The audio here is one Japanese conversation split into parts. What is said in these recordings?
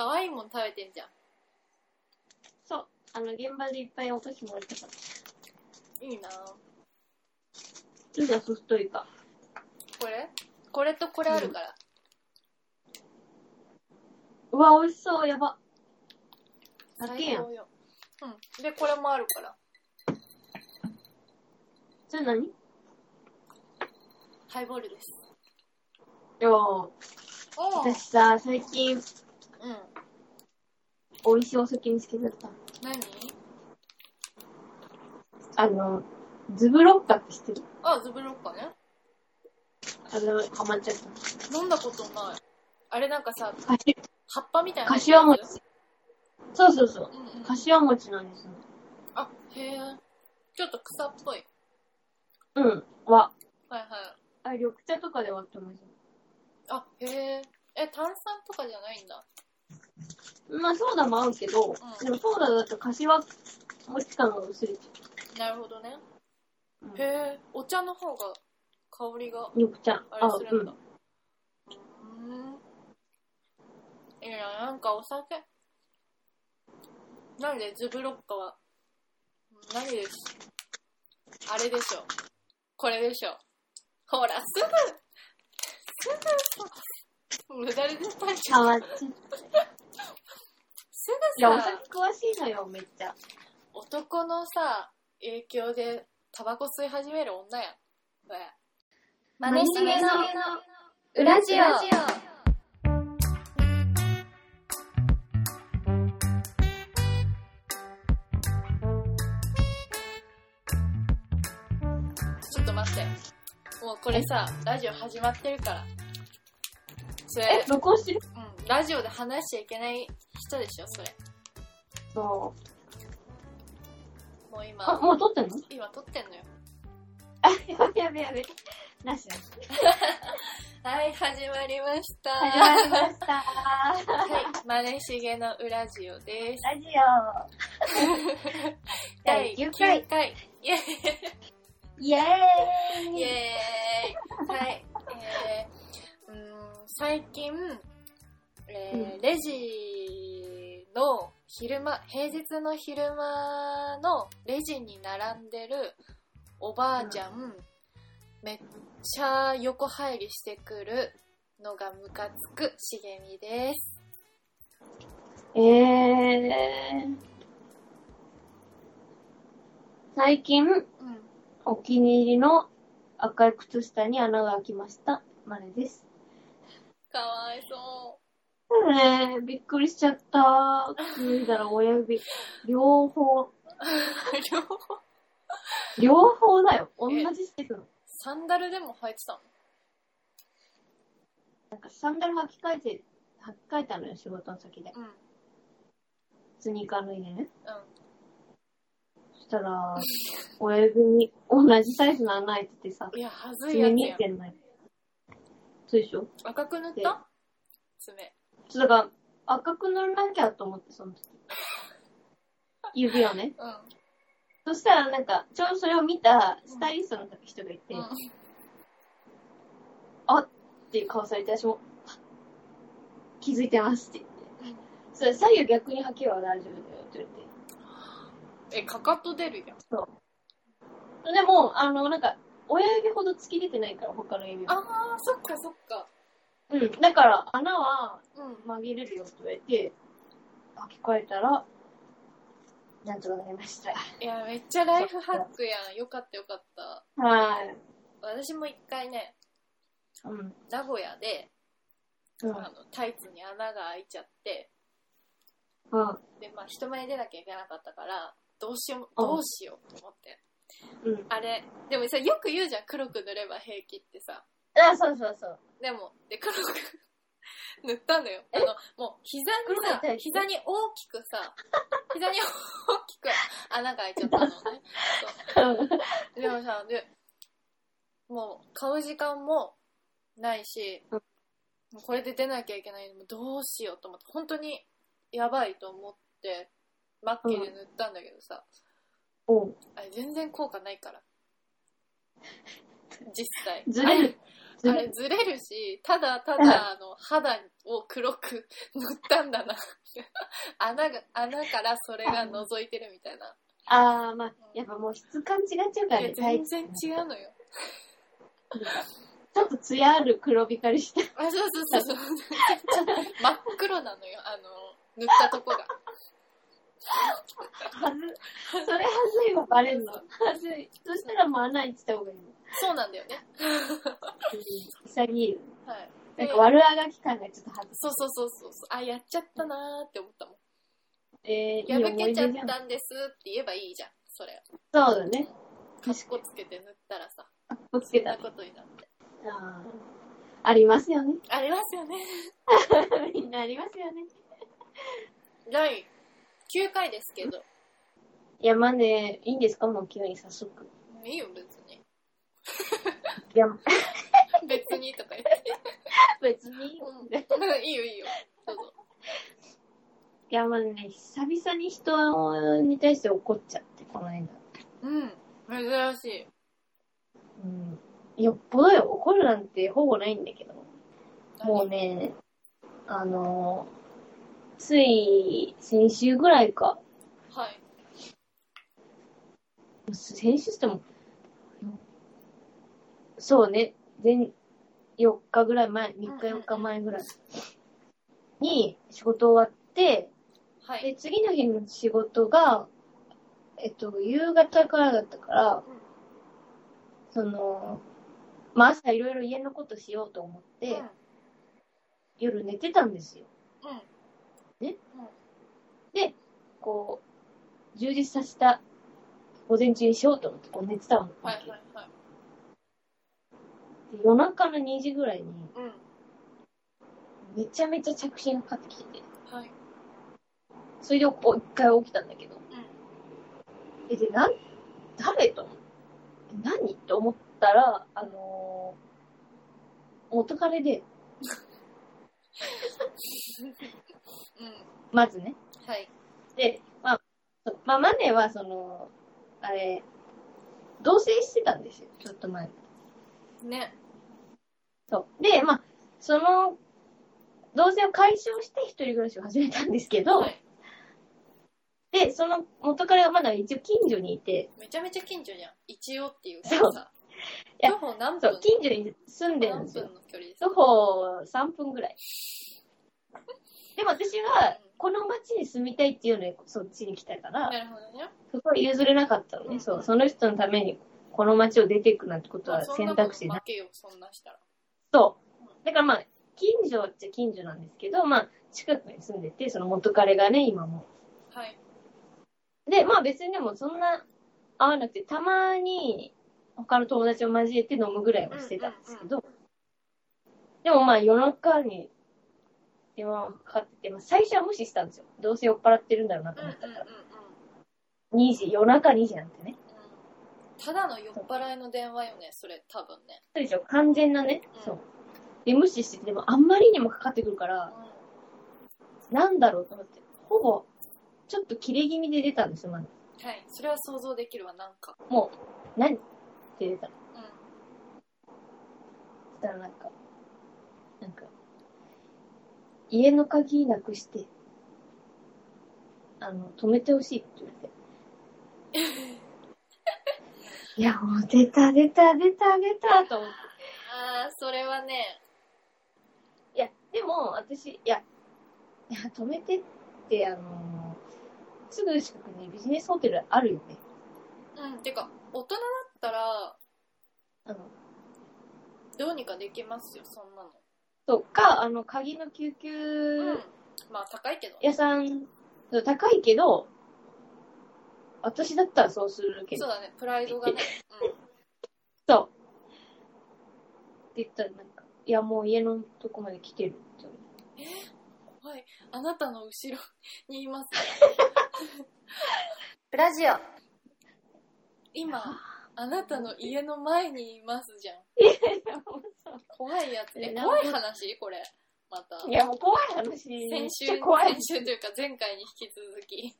可愛いもん食べてんじゃん。そう。あの、現場でいっぱいお菓子もらったから。いいなぁ。どうだ、ソフトイカ。これ？これとこれあるから。うわ、美味しそう、やば。だけやん。うん。で、これもあるから。それ何？いハイボールです。やーお私さ、最近、うん。美味しいお酒見つけちゃった。何？あの、ズブロッカって知ってる？あ、ズブロッカね。あの、ハマっちゃった。飲んだことない。あれなんかさ、かし、葉っぱみたいな。かしわ餅。そうそうそう。うんわ餅なんですよ。あ、へえ。ちょっと草っぽい。うん。は、はいはい。あ、緑茶とかで割ってます。あ、へえ。え、炭酸とかじゃないんだ。まあ、ソーダも合うけど、んでもソーダだとかしわ餅感が薄れちゃなるほどね。う。うんへえ。お茶の方が香りが緑茶。あれするんだ。ううーん。いや、なんかお酒。なんでズブロッカは、何です？あれでしょ。これでしょ。ほら、すぐ、すぐ、無駄で絶対ちゃう。ハマっちゃった。すいや、お酒、詳しいのよ、めっちゃ。男のさ、影響でタバコ吸い始める女やん。ねマネしげの裏ジオ。ちょっと待って。もうこれさ、ラジオ始まってるから。それえ、、録音してる？うん、ラジオで話しちゃいけない人でしょ、それ。そう。もう今、あ、もう撮ってんの？今撮ってんのよ。あ、やべやべやべ。なしなし。はい、始まりました。始まりました。はい、マネしげの裏ジオです。ラジオ。第9回。回。イェーイエーイイイエーイはい、えー、うーん最近、えーうレジの昼間、平日の昼間のレジに並んでるおばあちゃん、めっちゃ横入りしてくるのがムカつく茂みです。えー。最近、うん。お気に入りの赤い靴下に穴が開きました。マネです。かわいそねえ、びっくりしちゃった。脱いだら親指、両方、う。両方両方だよ。同じしてくの。サンダルでも履いてたの？なんかサンダル履き替えて、履き替えたのよ、仕事の先で。うん。うん。スニーカー脱いでね。そしたら、親指に同じサイズの穴開いててさ、いや、はずいや爪つやん。見えてんのよ。そうでしょ？赤く塗った？爪。ちょっとだから、赤く塗らなきゃと思って、その時。指をね。うん。そしたらなんか、ちょうどそれを見たスタイリストの人がいて、うん。あっていう顔されて、私も、あ気づいてますって言って。それ左右逆に履けば大丈夫だよって言われて。え、かかと出るやん。でも、あの、なんか、親指ほど突き出てないから、他の指は。あー、そっかそっか。うん。だから、穴はうん。曲げれるよって言われて、履き替えたら、なんとかなりました。いや、めっちゃライフハックやん。よかったよかった。はい。私も一回ね、うん。名古屋で、うん。あの、タイツに穴が開いちゃって、うん。で、まあ、人前に出なきゃいけなかったから、どうしよう、うんどうしようと思って。うん。あれ、でもさ、よく言うじゃん、黒く塗れば平気ってさ。あ、そうそうそう。でも、で、黒く塗ったのよ。あの、もう、膝にさ膝に大きくさ、膝に大きく穴が開いちゃったのね。そうでもさ、で、もう、買う時間もないし、うんもうこれで出なきゃいけないのもどうしようと思って、本当にやばいと思って、末期で塗ったんだけどさ、おうあれ全然効果ないから。実際。ずれる。あれずれるし、ただただあの肌を黒く塗ったんだな。穴が、穴からそれが覗いてるみたいな。あー、まあ、やっぱもう質感違っちゃうからね。全然違うのよ。ちょっと艶ある黒光りした。あ、そうそうそうそう。真っ黒なのよ、あの、塗ったとこが。はず、それはずいわ、バレんの。はずい。そしたらもう穴にした方がいいの。そうなんだよね。潔いよ。はい。なんか悪あがき感がちょっとはずそうそうそうそう。あ、やっちゃったなーって思ったもん。えー、破思けちゃっ。たんですって言えばいいじゃん、それ。そうだね。かっこつけて塗ったらさ、かっこつけた。ことになって。あーありますよね。ありますよね。みんなありますよね。第9回ですけど。いや、まあね、いいんですか？もう急に早速。いいよ、別に。いや、別にとか言って。別に。いいいよ、いいよ。どうぞ。や、まあね、久々に人に対して怒っちゃって、この間。うん。珍しい。うん。よっぽどよ、怒るなんてほぼないんだけど。もうね、あのつい先週ぐらいか。はい。先週しても、そうね、全、4日ぐらい前、3日4日前ぐらいに仕事終わって、はい。で、次の日の仕事が、えっと、夕方からだったから、うんその、まあ朝いろいろ家のことしようと思って、うん。夜寝てたんですよ。うん。ね？うん。で、こう、充実させた午前中にしようと思ってこう寝てたわけ。はいはいはい。で夜中の2時ぐらいに、うん。めちゃめちゃ着信がかかってきてて、はい。それでこう一回起きたんだけど、うん。え、で、なん、誰と思って、何？と思ったら、あのー、元彼で、うん。まずね。はい。で、まあ、そまあ、マネは、その、あれ、同棲してたんですよ、ちょっと前。ね。そう。で、まあ、その、同棲を解消して一人暮らしを始めたんですけど、はい。で、その元彼がまだ一応近所にいて、めちゃめちゃ近所じゃん。一応っていうかそうさ。いや徒歩何分？そう、近所に住んでるん何ですよ徒歩3分ぐらい。でも私は、この町に住みたいっていうので、そっちに来たから、なるほどね。そこは譲れなかったのね。うんそう、その人のために、この町を出ていくなんてことは選択肢ない。こと負けよ、そんなしたら。そう。だからまあ、近所っちゃ近所なんですけど、まあ、近くに住んでて、その元彼がね、今も。はい。で、まあ別にでもそんな会わなくて、たまに他の友達を交えて飲むぐらいはしてたんですけど、でもまあ夜中に電話がかかってて、まあ、最初は無視したんですよ。どうせ酔っ払ってるんだろうなとうんうんうんうん思ったから。2時、夜中2時なんてね。うん。ただの酔っ払いの電話よね、それ、多分ね。そうでしょ、完全なね。うんそう。で、無視してて、でもあんまりにもかかってくるから、なんだろうと思って、ほぼ、ちょっと切れ気味で出たんですよ、まず。はい。それは想像できるわ、なんか。もう、何？って出たの。うん。そしたらなんか、なんか、家の鍵なくして、あの、止めてほしいって言われて。いや、もう出た、出た、出た、出た、と思って。ああ、それはね、いや、でも、私、いや、いや、止めてって、あのすぐ近くにビジネスホテルあるよね。うん。てか、大人だったら、あの、どうにかできますよ、そんなの。そうか、あの、鍵の救う急ん。まあ、高いけど。屋さん、高いけど、私だったらそうするけどそう、だね、プライドがね。そう。って言ったらなんか、いや、もう家のとこまで来てるって言われて。うん。はい。あなたの後ろにいます。プ ラジオ。今、あなたの家の前にいますじゃん。怖いやつ。え、え怖い話？これ。また。いや、もう怖い話。先週。先週というか前回に引き続き。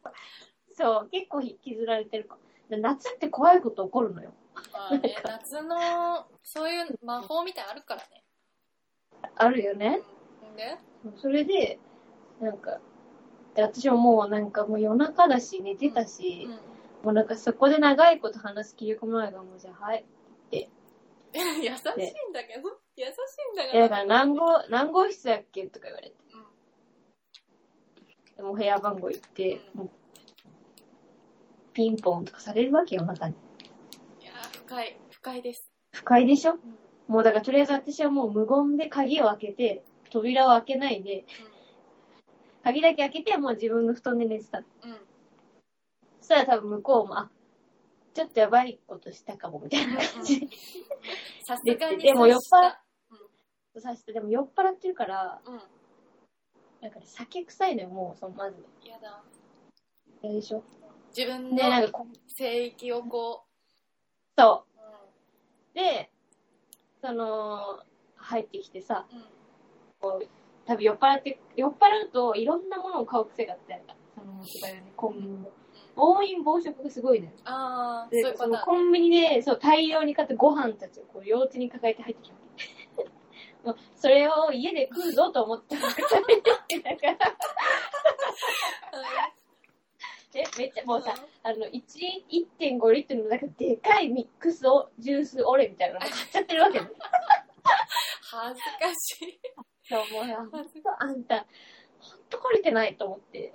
そう、結構引きずられてるか。で夏って怖いこと起こるのよ。まあね、夏の、そういう魔法みたいあるからね。あるよね。うんで？それで、なんか、で私ももうなんかもう夜中だし寝てたし、うん。もうなんかそこで長いこと話す気力もないからもうじゃあはい。優しいんだけど、優しいんだえ、けど。だから何号、何号室だっけ？とか言われて。うんでもう部屋番号言って、うんもうピンポンとかされるわけよ、また。いやー、深い、深いです。不快でしょ？んもうだからとりあえず私はもう無言で鍵を開けて、扉を開けないで、鍵だけ開けてもう自分の布団で寝てた。うん。うん。そしたら多分向こうも、あ、ちょっとやばいことしたかも、みたいな感じで。さすがにでも酔っ払っっさして、でも酔っ払ってるから、うん。なんかね、酒臭いのよ、もう、その、まず。やだ。やでしょ？自分で、なんのかこう、聖域をこそう。う、で、その、入ってきてさ、うん。うん。こう、多分酔っ払って、酔っ払うといろんなものを買う癖があって、その、違うよね、コンビニで。暴飲暴食がすごいのよ。あー、そうで、いうパターン。そのコンビニで、そう、大量に買ったご飯たちをこう、両手に抱えて入ってきた それを家で食うぞと思って、だから、え、めっちゃ、もうさ、あの、1、1.5リットルのなんかでかいミックスを、ジュースオレみたいなの買っちゃってるわけよ。恥ずかしい。そう、もうさ、ほんとあんた、ほんと懲りてないと思って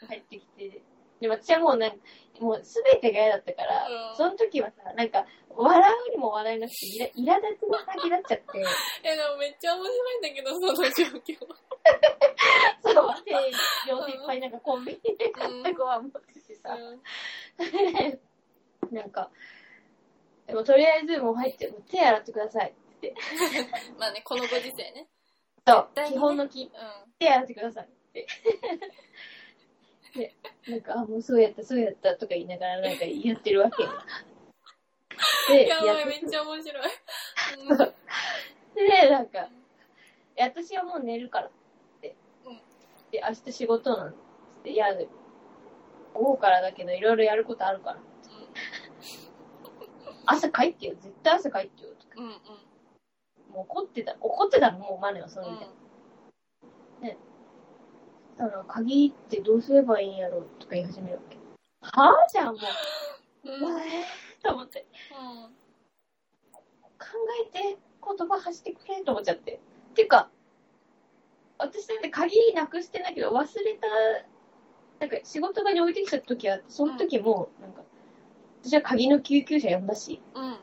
うん。入ってきて。で、私はもうなんか、もうすべてが嫌だったから、うんその時はさ、なんか、笑うにも笑えなくて、いら、苛立つの先だっちゃって、え、でもめっちゃ面白いんだけど、その状況。そう、で、両手いっぱいなんかコンビニで買ったご飯持っててさ、うん。なんか、でもとりあえずもう入って、もう手洗ってくださいって。まあね、このご時世ね。そうね基本のき、う手洗ってくださいって。で、なんか、あ、もうそうやった、そうやったとか言いながらなんかやってるわけ。で、やばい、めっちゃ面白い。そうで、なんか、え私はもう寝るからって。うんで、明日仕事なんって。いや、午後からだけどいろいろやることあるから。朝帰ってよ。絶対朝帰ってよ。とかうん。うん。もう怒ってた。怒ってたの、もうマネはそのうんみたいな。だから、鍵ってどうすればいいんやろうとか言い始めるわけ。はぁじゃん、もうん。う。うん。お前と思って。考えて言葉発してくれと思っちゃって。っていうか、私だって鍵なくしてないけど忘れた、なんか仕事場に置いてきた時は、その時も、なんか、私は鍵の救急車呼んだし、うん。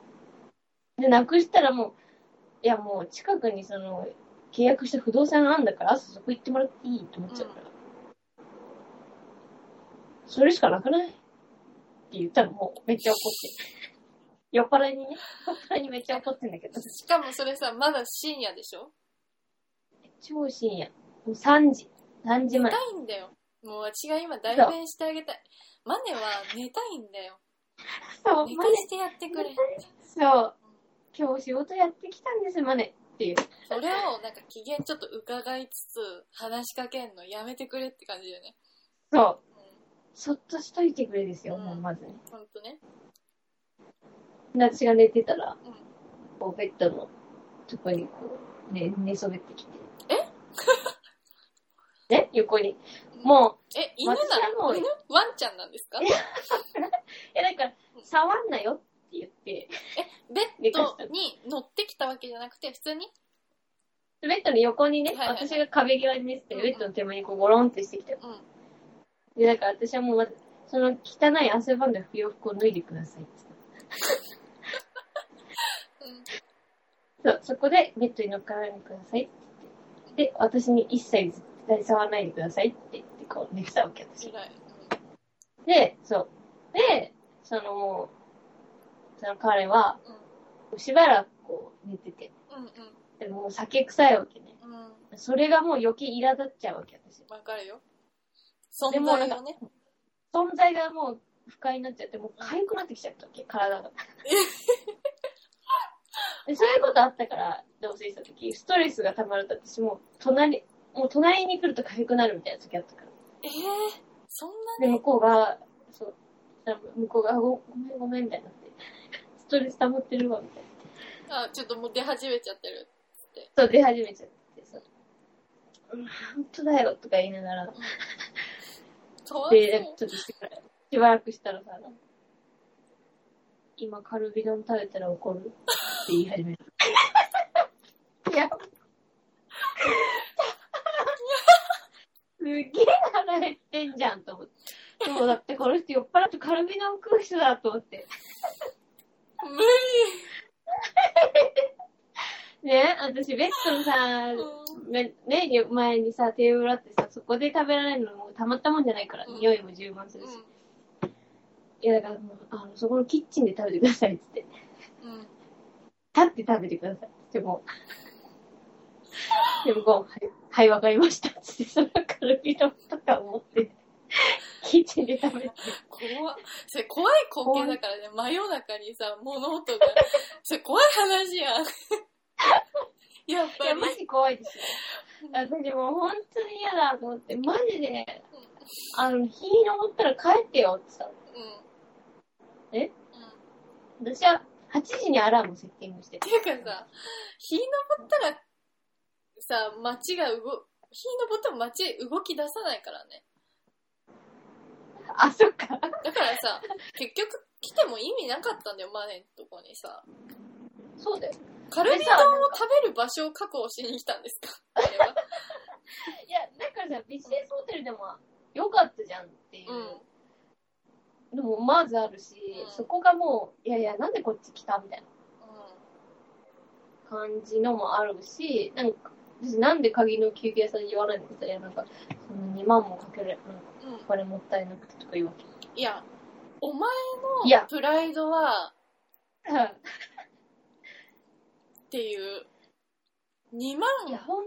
で、なくしたらもう、いやもう近くにその、契約した不動産あんだから朝そこ行ってもらっていいと思っちゃうから。それしかなくない？って言ったらもうめっちゃ怒って。酔っ払いにね、酔っ払いにめっちゃ怒ってんだけど。しかもそれさ、まだ深夜でしょ？超深夜。もう3時。3時前寝た。いんだよ。もう私が今代弁してあげたい。マネは寝たいんだよ。そう、寝マネ。かしてやってくれ。そう。今日仕事やってきたんです、マネ。っていう。それをなんか機嫌ちょっと伺いつつ話しかけんのやめてくれって感じだよね。そう。うん。そっとしといてくれですよ、うんもうまずね。ほんとね。で私が寝てたら、うん。こうベッドのとこにこう、ね、寝そべってきて。え？ね？横に。もえ、犬なの？犬？ワンちゃんなんですか？う、え、だから、触んなよって言って、ベッドに乗ってきたわけじゃなくて、普通に？ベッドの横にね、はいはいはい私が壁際に寝てベッドの手前にこうゴロンってしてきたよ。うん。で、だから私はもうその汚い汗ばんだ洋服を脱いでくださいってうん。そう、そこでベッドに乗っからないでくださいって言って。で、私に一切絶対触らないでくださいって言って、こう寝てたわけ、私。で、そう。で、そのその彼は、しばらくこう寝てて。うん。うんでも酒臭いわけね。うん。うん。それがもう余計苛立っちゃうわけ、私。わかるよ。存在をね。存在がもう不快になっちゃって、もう痒くなってきちゃったわけ、体が。でそういうことあったから、同棲した時、ストレスが溜まると私もう隣、もう隣に来ると痒くなるみたいな時あったから。えー、そんなで、向こうが、そう、向こうがごごめんごめんみたいになトレス溜まってるわ、みたいな。あ、ちょっともう出始めちゃってる。そう、出始めちゃってさ。うん、本当だよ、とか言いながら。で、ちょっとしばらくしばらくしたらさ、今カルビ丼食べたら怒るって言い始める。いや。すげえ腹減ってんじゃんと思って。そうだってこの人酔っ払ってカルビ丼食う人だと思って。無ね、私ベッドのさ、理。ね、ね前にさ、テーブルあってさ、そこで食べられるのもたまったもんじゃないから、うん匂いも充満するし。うん。いや、だからもう、あの、そこのキッチンで食べてくださいっつって。うん。うん。立って食べてください。でも、でもこう、はい、はい、わかりました。つって、そのカルビ丼とかを持って、キッチンで食べて。怖っそれ怖い光景だからね、真夜中にさ、物音が。それ怖い話やん。やっいや、ぱり。マジ怖いですよ。私もう本当に嫌だと思って、マジで、あの、日登ったら帰ってよってさ、うん。えうん。私は8時にアラームセッティングしてっていうかさ、日登ったら、さ、街が動、日登っても街動き出さないからね。あ、そっか。だからさ、結局来ても意味なかったんだよ、マネのとこにさ。そうだよ。カルビ丼を食べる場所を確保しに来たんですか？いや、だからさ、ビジネスホテルでもよかったじゃんっていう。うん。のもまずあるし、うんそこがもう、いやいや、なんでこっち来たみたいな感じのもあるし、なんか、私なんで鍵の休憩屋さんに言わないのって言ったら、いやなんか、その2万もかける、なんか、うん。うん。お金もったいなくてとか言うわけ。いや、お前のプライドは、っていう、2万いや、本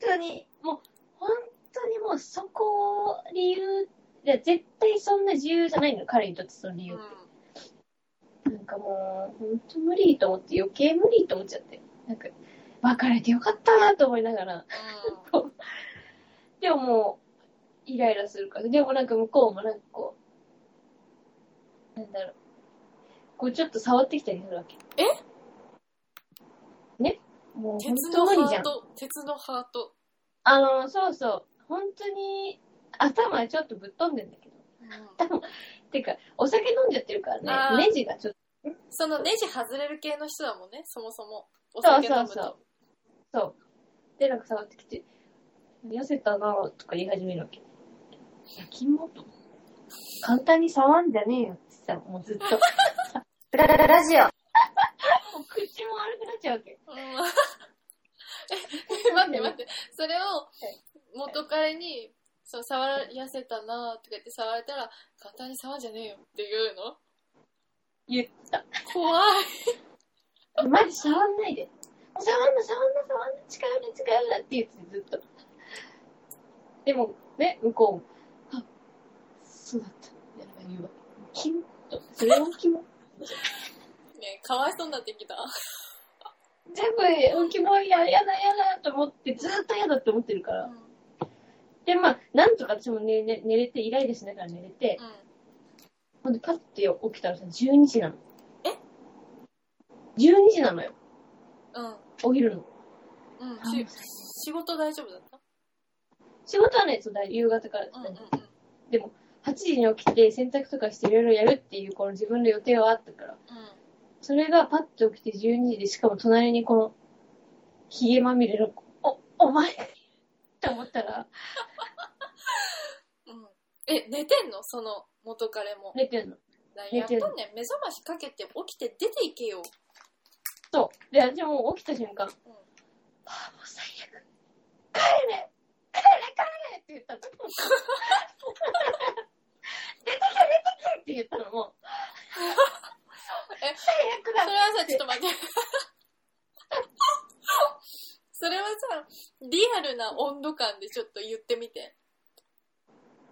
当に、もう、本当にもうそこを理由、いや、絶対そんな自由じゃないの、彼にとってその理由って。なんかもう、本当無理と思って、余計無理と思っちゃって。なんか、別れてよかったなと思いながら。うん。でももう、イライラするから。でもなんか向こうもなんかこう、なんだろう。こうちょっと触ってきたりするわけ。え？ねもう本鉄の当無理じゃん。ハート、鉄のハート。あの、そうそう。本当に、頭ちょっとぶっ飛んでんだけど。頭、てか、お酒飲んじゃってるからね、ネジがちょっそのネジ外れる系の人だもんね、そもそも。おと。そう酒飲むと。そうそう。そう。で、なんか触ってきて、痩せたなぁとか言い始めるわけ。焼き芋と。簡単に触んじゃねえよってさ、もうずっと。ラララジオ。もう口も悪くなっちゃうわけ。うんえ、待って待って。それを元彼に、そう、触ら、痩せたなとか言って触られたら、簡単に触んじゃねえよっていうの？言った。怖い。マジ触んないで。触んな、触んな、触んな、近寄るな、近寄るなって言ってずっと。でも、ね、向こうも、あ、そうだった。みたいな言うわけ。キモッと。それもキモ。ねかわいそうになってきた。全部、キモいや、やだ、やだと思って、ずっと嫌だって思ってるから。で、まあ、なんとか私も寝、寝寝れて、イライラしながら寝れて、うん。ほんで、パッて起きたらさ、12時なの。え ?12 時なのよ。うん。お昼の。うん。仕事大丈夫だった？仕事はね、そうだ、夕方からですうんうんね。うん。でも、8時に起きて洗濯とかしていろいろやるっていう、この自分の予定はあったから。それがパッと起きて12時で、しかも隣にこの、髭まみれの、お、お前って思ったら、うん。うん。え、寝てんの？その元彼も。寝てんの。やっぱね、目覚ましかけて起きて出ていけよ。そう。で、私もう起きた瞬間、うん。ああ、もう最悪。帰れ帰れ帰れって言ったの。出てけ出てけって言ったのも。え最悪だそれはさ、ちょっと待って。それはさ、リアルな温度感でちょっと言ってみて。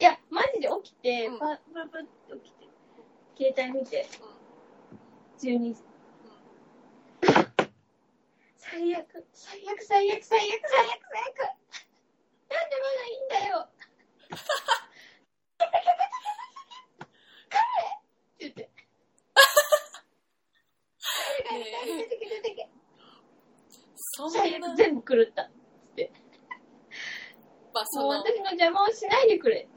いや、マジで起きて、うんパッパッパッ起きて、携帯見て、12時。最悪、最悪、最悪、最悪、最悪、最悪。なんでまだいいんだよ。帰れ帰れ狂った。まあそのもう私の邪魔をしないでくれ。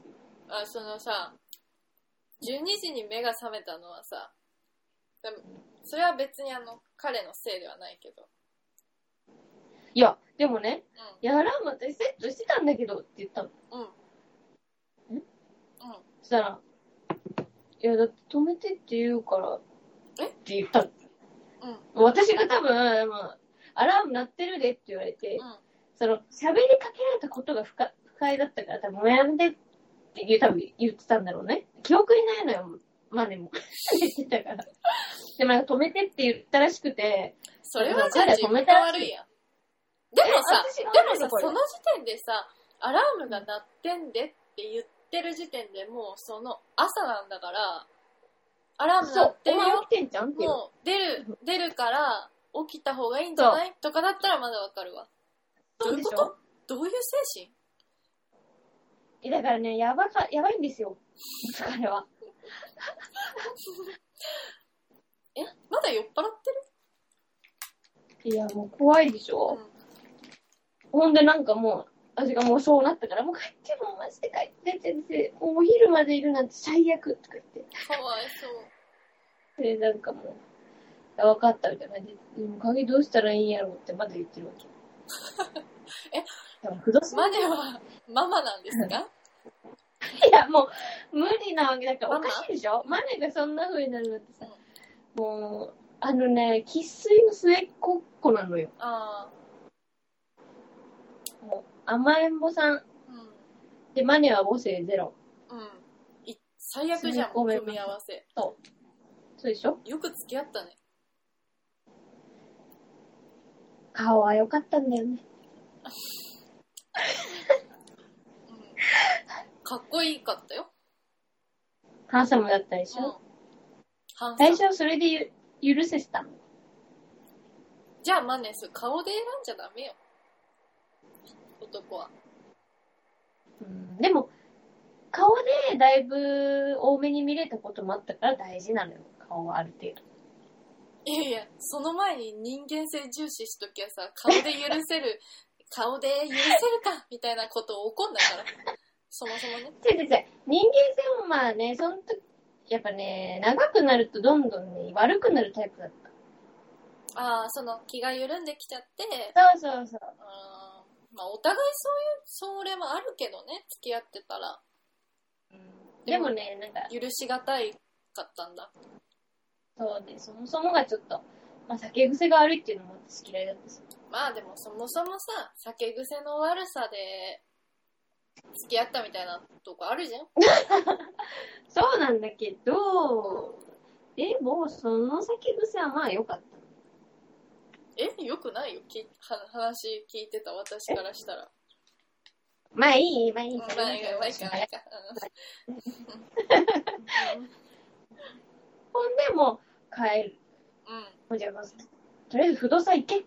あそのさ12時に目が覚めたのはさでもそれは別にあの彼のせいではないけど。いや、でもね、ういや、アラーム私セットしてたんだけどって言ったの。んうん。え？うん。そしたら、いや、だって止めてって言うから、え？って言ったの。うん。私が多分、まあ、アラーム鳴ってるでって言われて、うん。その、喋りかけられたことが不可不快だったから、多分、もうやめてって言う、多分言ってたんだろうね。記憶にないのよ、マネも。言ってたから。でもなんか止めてって言ったらしくて、それはじゃあ自分が悪いでもさでもさその時点でさアラームが鳴ってんでって言ってる時点でもうその朝なんだからアラーム鳴っ、てるよ。起きてん。もう出る出るから起きた方がいいんじゃないとかだったらまだわかるわ。どそういうこと？どういう精神？えだからね、やばか、やばいんですよ。彼は。えまだ酔っ払ってる？いや、もう怖いでしょ。ほんでなんかもう、私がもうそうなったから、もう帰ってもマジで帰って先生、もうお昼までいるなんて最悪とか言って。かわいそうで、なんかもう、あ分かったみたいな感じで、でも鍵どうしたらいいんやろうってまだ言ってるわけ。えマネはママなんですか？いや、もう、無理なわけだから、おかしいでしょ？マネがそんな風になるなんてさ、もう、あのね、生粋の末っ子っ子なのよ。あもう、甘えん坊さん。あうん。で、マネは母性ゼロ。うん。い最悪じゃんごめん組み合わせ。そうでしょ？よく付き合ったね。顔は良かったんだよね。うんかっこいいかったよ。ハンサムだったでしうんょ、。ハンサム最初はそれでゆ許せてたの？じゃあマネス、顔で選んじゃダメよ。男は。うん、でも、顔でだいぶ多めに見れたこともあったから大事なのよ。顔はある程度。いやいや、その前に人間性重視しときゃさ、顔で許せる、顔で許せるかみたいなこと起こんないから。そもそもね。違う違う違う人間性もまあね、そんと、やっぱね、長くなるとどんどんね、悪くなるタイプだった。ああ、その気が緩んできちゃって、そうそうそう。あーまあお互いそういう、それもあるけどね、付き合ってたら。でもね、なんか、許しがたいかったんだ。そうね、そもそもがちょっと、まあ、酒癖が悪いっていうのも私嫌いだったし。まあでもそもそもさ、酒癖の悪さで付き合ったみたいなとこあるじゃん？そうなんだけど、でも、その酒癖はまあ良かった。え？よくないよ？きは話聞いてた私からしたら。まあいい、まあいい。うんまあいいか、まあいいか、まあいいか。ほんでもう、帰る。うん。じゃあまず、とりあえず不動産行け。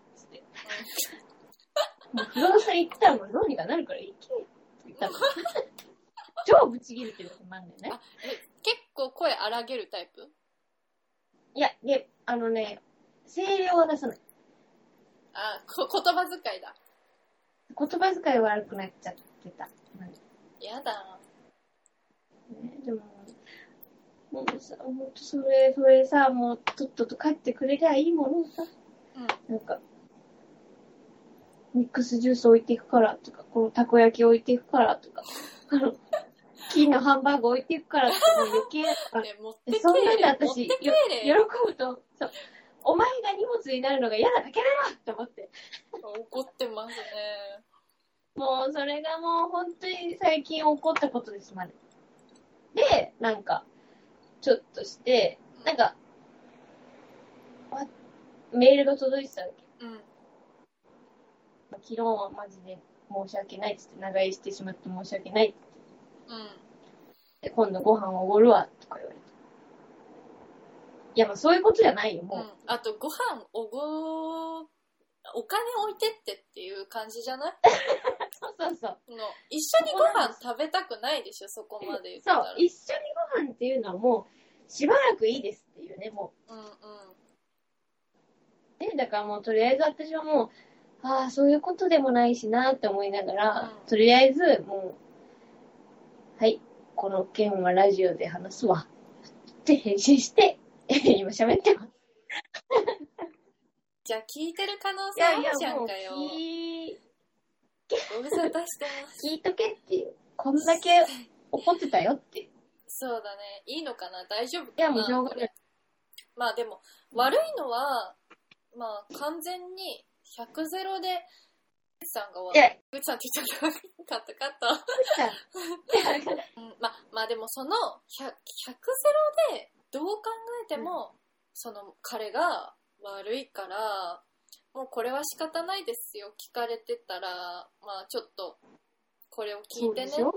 もう不動産行ったらもうどうにかなるから行けって言ったの。超ブチギレてることもあるんだよね結構声荒げるタイプ？いや、で、あのね、声量は出さない。あこ言葉遣いだ。言葉遣い悪くなっちゃってた。やだ。ね、でも、もうさ、ほんとそれ、それさ、もうとっとと帰ってくれりゃいいものをさ、うん。なんか、ミックスジュース置いていくからとか、このたこ焼き置いていくからとか、あの、金のハンバーグ置いていくからとか、もう余計、あそんなんで私、喜れ。ぶと、そう、お前が荷物になるのが嫌だだけだろって思って。怒ってますね。もう、それがもう本当に最近起こったことです、まで。で、なんか、ちょっとして、なんか、わメールが届いてたわけ。うん。昨日はマジで申し訳ないっつって、長居してしまって申し訳ないっつって、うん。で今度ご飯おごるわ、とか言われて。いや、まあそういうことじゃないよ、もう。うん。あと、ご飯おご、お金置いてってっていう感じじゃない？そうそうそう。の一緒にご飯食べたくないでしょ、そこまで言ったら。そう、一緒にご飯っていうのはもう、しばらくいいですっていうね、もうんうん。う。ね、だからもうとりあえず私はもう、ああ、そういうことでもないしなって思いながら、うんとりあえず、もう、はい、この件はラジオで話すわ。って返信して、今喋ってます。じゃあ聞いてる可能性あるじゃ、もうんかよ。聞ご無沙汰してます。聞いとけっていう。こんだけ 怒ってたよって。そうだね。いいのかな？大丈夫かな？いや、もうしょうがない。まあでも、悪いのは、まあ完全に100ゼロで、グッさんがいや、グッさんって言っちゃった。カットカット。うん、まあ、まあでもその 100, 100ゼロでどう考えても、その彼が悪いからもうこれは仕方ないですよ。聞かれてたらまあちょっとこれを聞いてね。うん、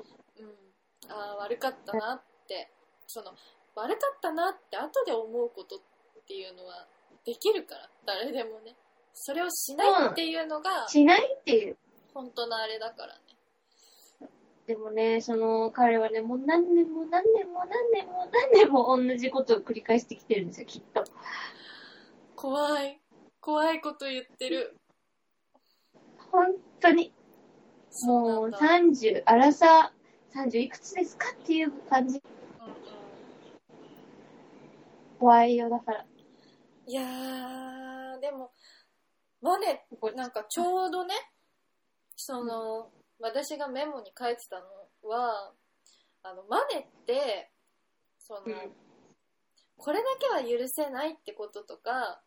ああ悪かったなって。その悪かったなって後で思うことっていうのはできるから。誰でもねそれをしないっていうのがしないっていう。本当のあれだからねでもね、その彼はね、もう何年も何年も何年も何年も同じことを繰り返してきてるんですよ、きっと。怖い怖いこと言ってる本当に。もうそうなんだ30、アラサー、30いくつですかっていう感じ。うんうん怖いよ、だから。いやーマネなんかちょうどねその、私がメモに書いてたのはあのマネってその、うん。これだけは許せないってこととか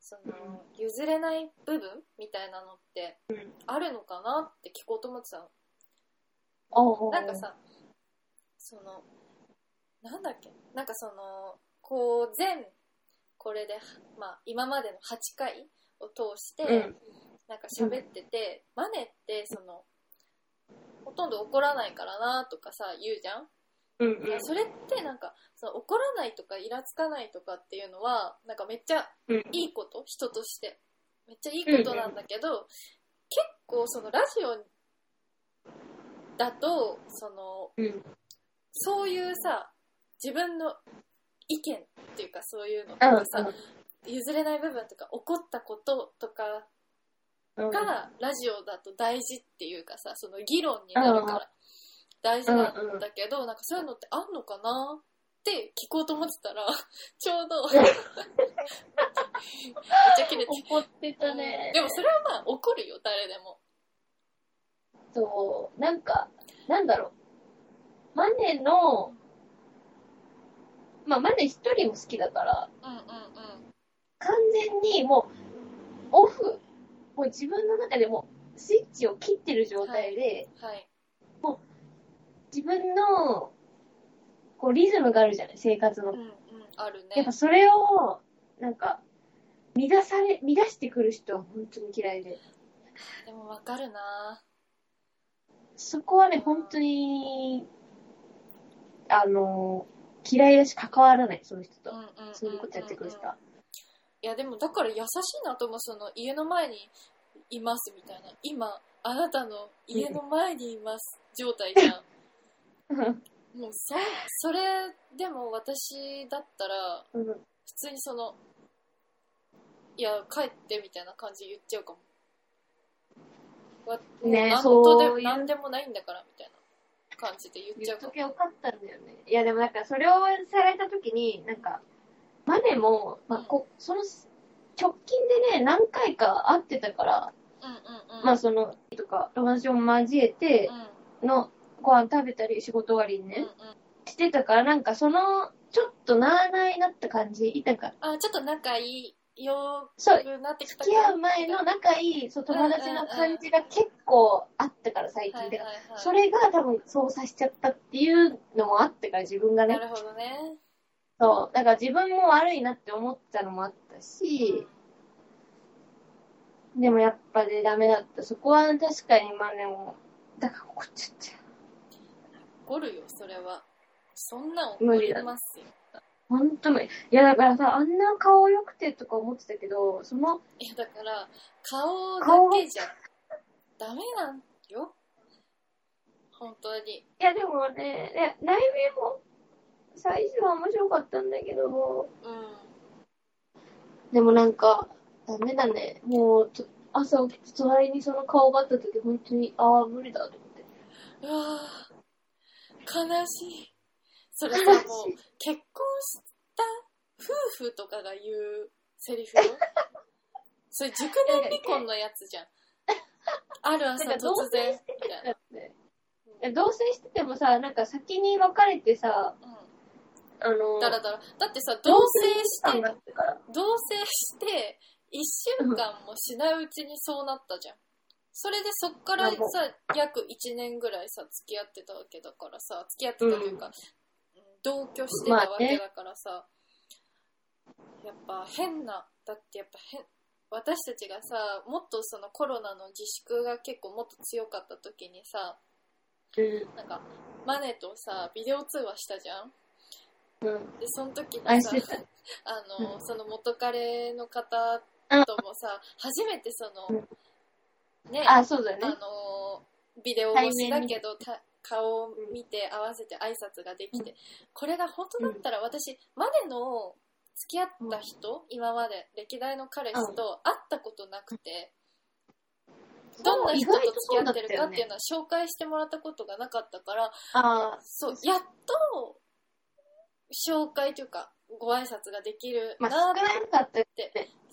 その、譲れない部分みたいなのってあるのかなって聞こうと思ってたの。なんかさ、その、なんだっけ、なんかその、こう、全、これで、まあ、今までの8回を通して、うんなんか喋ってて、マネって、その、ほとんど怒らないからなとかさ、言うじゃん、うんうん。それってなんか、その怒らないとか、イラつかないとかっていうのは、なんかめっちゃうんいいこと、人として。めっちゃいいことなんだけど、結構そのラジオだと、その、うん。そういうさ、自分の意見っていうかそういうのとうんかさ、譲れない部分とか怒ったこととかうん。がラジオだと大事っていうかさ、その議論になるから大事なんだけど、なんかそういうのってあんのかなって聞こうと思ってたら、ちょうど、めっちゃ切れて。怒ってたね。でもそれはまあ怒るよ、誰でも。そう、なんか、なんだろう。マネの、まあマネ一人も好きだから、うんうんうん。完全にもう、オフ、もう自分の中でもうスイッチを切ってる状態で、はい。自分の、こうリズムがあるじゃない、生活のうん。うん、あるねやっぱ。それを、なんか、乱され、乱してくる人は本当に嫌いで。でもわかるなそこはね、本当に、あの、嫌いだし関わらない、その人とそういうことやってくる人は。いやでもだから優しいなと思うその家の前にいますみたいな。今あなたの家の前にいます状態じゃん。もうそそれでも私だったらうん普通にそのいや帰ってみたいな感じで言っちゃうかも。わねもうそうでなんでもないんだからみたいな感じで言っち言っゃうかも。とけよかったんだよね。いや、でもなんか、それをされたときに、なんか、マネも、まあ、こその、直近でね、何回か会ってたから、うんうんうん。まあ、その、とか、友達も交えてうん。の、ご飯食べたり、仕事終わりにうんねうん、してたから、なんか、その、ちょっとなーなーになった感じ、なんか、あちょっと仲いいよそう、くなってきた付き合う前の仲いい、そう、友達の感じが結構あったから、最近で。はいはいはいそれが多分そうさしちゃったっていうのもあってから、自分がね。な。るほどねそう。だから自分も悪いなって思ったのもあったし、でもやっぱりダメだった。そこは確かにまあでも、だから怒っちゃったよ。怒るよそれはそんなん怒りますよほんと無理。いやだからさ、あんな顔良くてとか思ってたけど、その、いやだから顔だけじゃダメなんよ本当にいやでもね、内面も最初は面白かったんだけど、うんでもなんか、ダメだね。もう、と朝起きて隣にその顔があった時、本当に、ああ、無理だと思って。うわぁ、悲しい。それさ、もう、結婚した夫婦とかが言うセリフよ。それ、熟年離婚のやつじゃん。ある朝突然棲して、みたいな。て同棲しててもさ、なんか先に別れてさ、うあのん。だらだら。だってさ、同同棲棲して。同棲して、一週間もしないうちにそうなったじゃん。それでそっからさ、約1年ぐらいさ、付き合ってたわけだからさ、付き合ってたというか、うん同居してたわけだからさ、やっぱ変な、だってやっぱ変、私たちがさ、もっとそのコロナの自粛が結構もっと強かった時にさ、うん。なんか、マネとさ、ビデオ通話したじゃんうん。で、その時あ、にさ。あの、うん。その元彼の方ともさ、初めてその、ね、あ、そうだね。あの、ビデオ越しだけど、た顔を見て合わせて挨拶ができて、これが本当だったら私、までの付き合った人、今まで歴代の彼氏と会ったことなくて、どんな人と付き合ってるかっていうのは紹介してもらったことがなかったから、あそう、やっと、紹介というか、ご挨拶ができるまあ、な少なかって、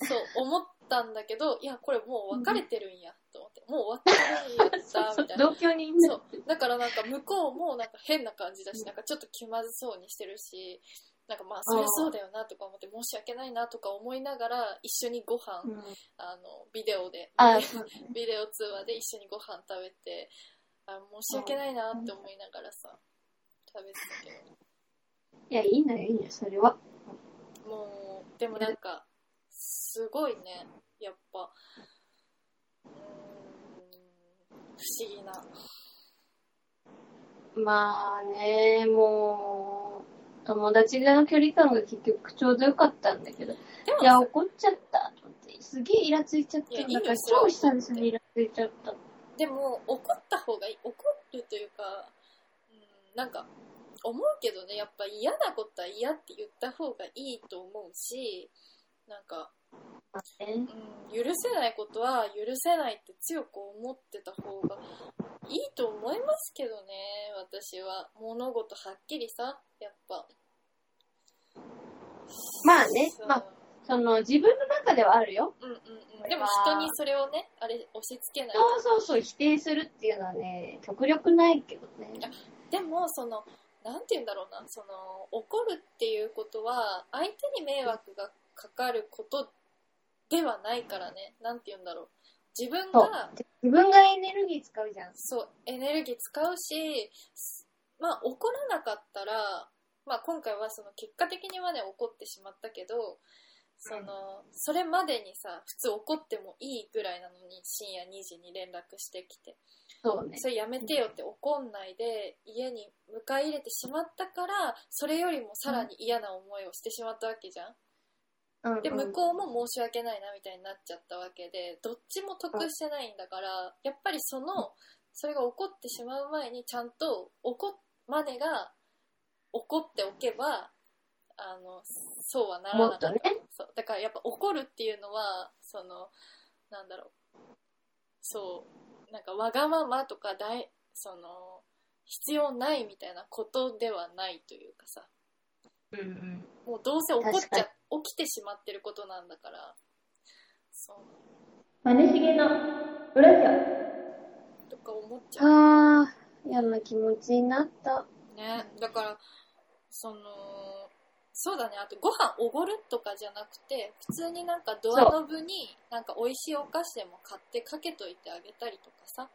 そう思ったんだけど、いや、これもう別れてるんや、と思って、もう終わってるんやった、みたいな。同居人だそう。だからなんか向こうもなんか変な感じだし、なんかちょっと気まずそうにしてるし、なんかまあそりゃそうだよなとか思って申し訳ないなとか思いながら一緒にご飯、うん。あの、ビデオで、ビデオ通話で一緒にご飯食べて、あ申し訳ないなって思いながらさ、食べてたけいや、いいのよ、いいのよ、それは。ど、もう、でもなんか、すごいね、やっぱ、うーん、不思議な。まあね、もう、友達の距離感が結局ちょうどよかったんだけど、いや、怒っちゃったと思って、すげえイラついちゃった。なんか超久々にイラついちゃった。でも怒った方がいい怒るというか、うん、なんか思うけどねやっぱ嫌なことは嫌って言った方がいいと思うしなんか、ねうん、許せないことは許せないって強く思ってた方がいいと思いますけどね私は。物事はっきりさやっぱ。まあねまあその、自分の中ではあるよ。うんうんうん、でも人にそれをねあれ押し付けない。そうそうそう、否定するっていうのはね、極力ないけどね。でもそのなんて言うんだろうなその怒るっていうことは相手に迷惑がかかることではないからねなんて言うんだろう自分が。自分がエネルギー使うじゃん。そうエネルギー使うしまあ怒らなかったら、まあ、今回はその結果的にはね怒ってしまったけどそのそれまでにさ普通怒ってもいいぐらいなのに深夜2時に連絡してきてそうね。それやめてよって怒んないで家に迎え入れてしまったからそれよりもさらに嫌な思いをしてしまったわけじゃん。うん。うん。で向こうも申し訳ないなみたいになっちゃったわけでどっちも得してないんだからやっぱりそのそれが起こってしまう前にちゃんと怒っマネが怒っておけばあのそうはならなかった。ね。そう。だからやっぱ怒るっていうのはそのなんだろう。そうなんかわがままとか大その必要ないみたいなことではないというかさ。うんうん。もうどうせ起こっち確ゃ起きてしまってることなんだから。そう。マネしげの裏ジとか思っちゃう。ああ、嫌な気持ちになった。ね。だからそのそうだね。あとご飯おごるとかじゃなくて普通になんかドアノブになんか美味しいお菓子でも買ってかけといてあげたりとかさ。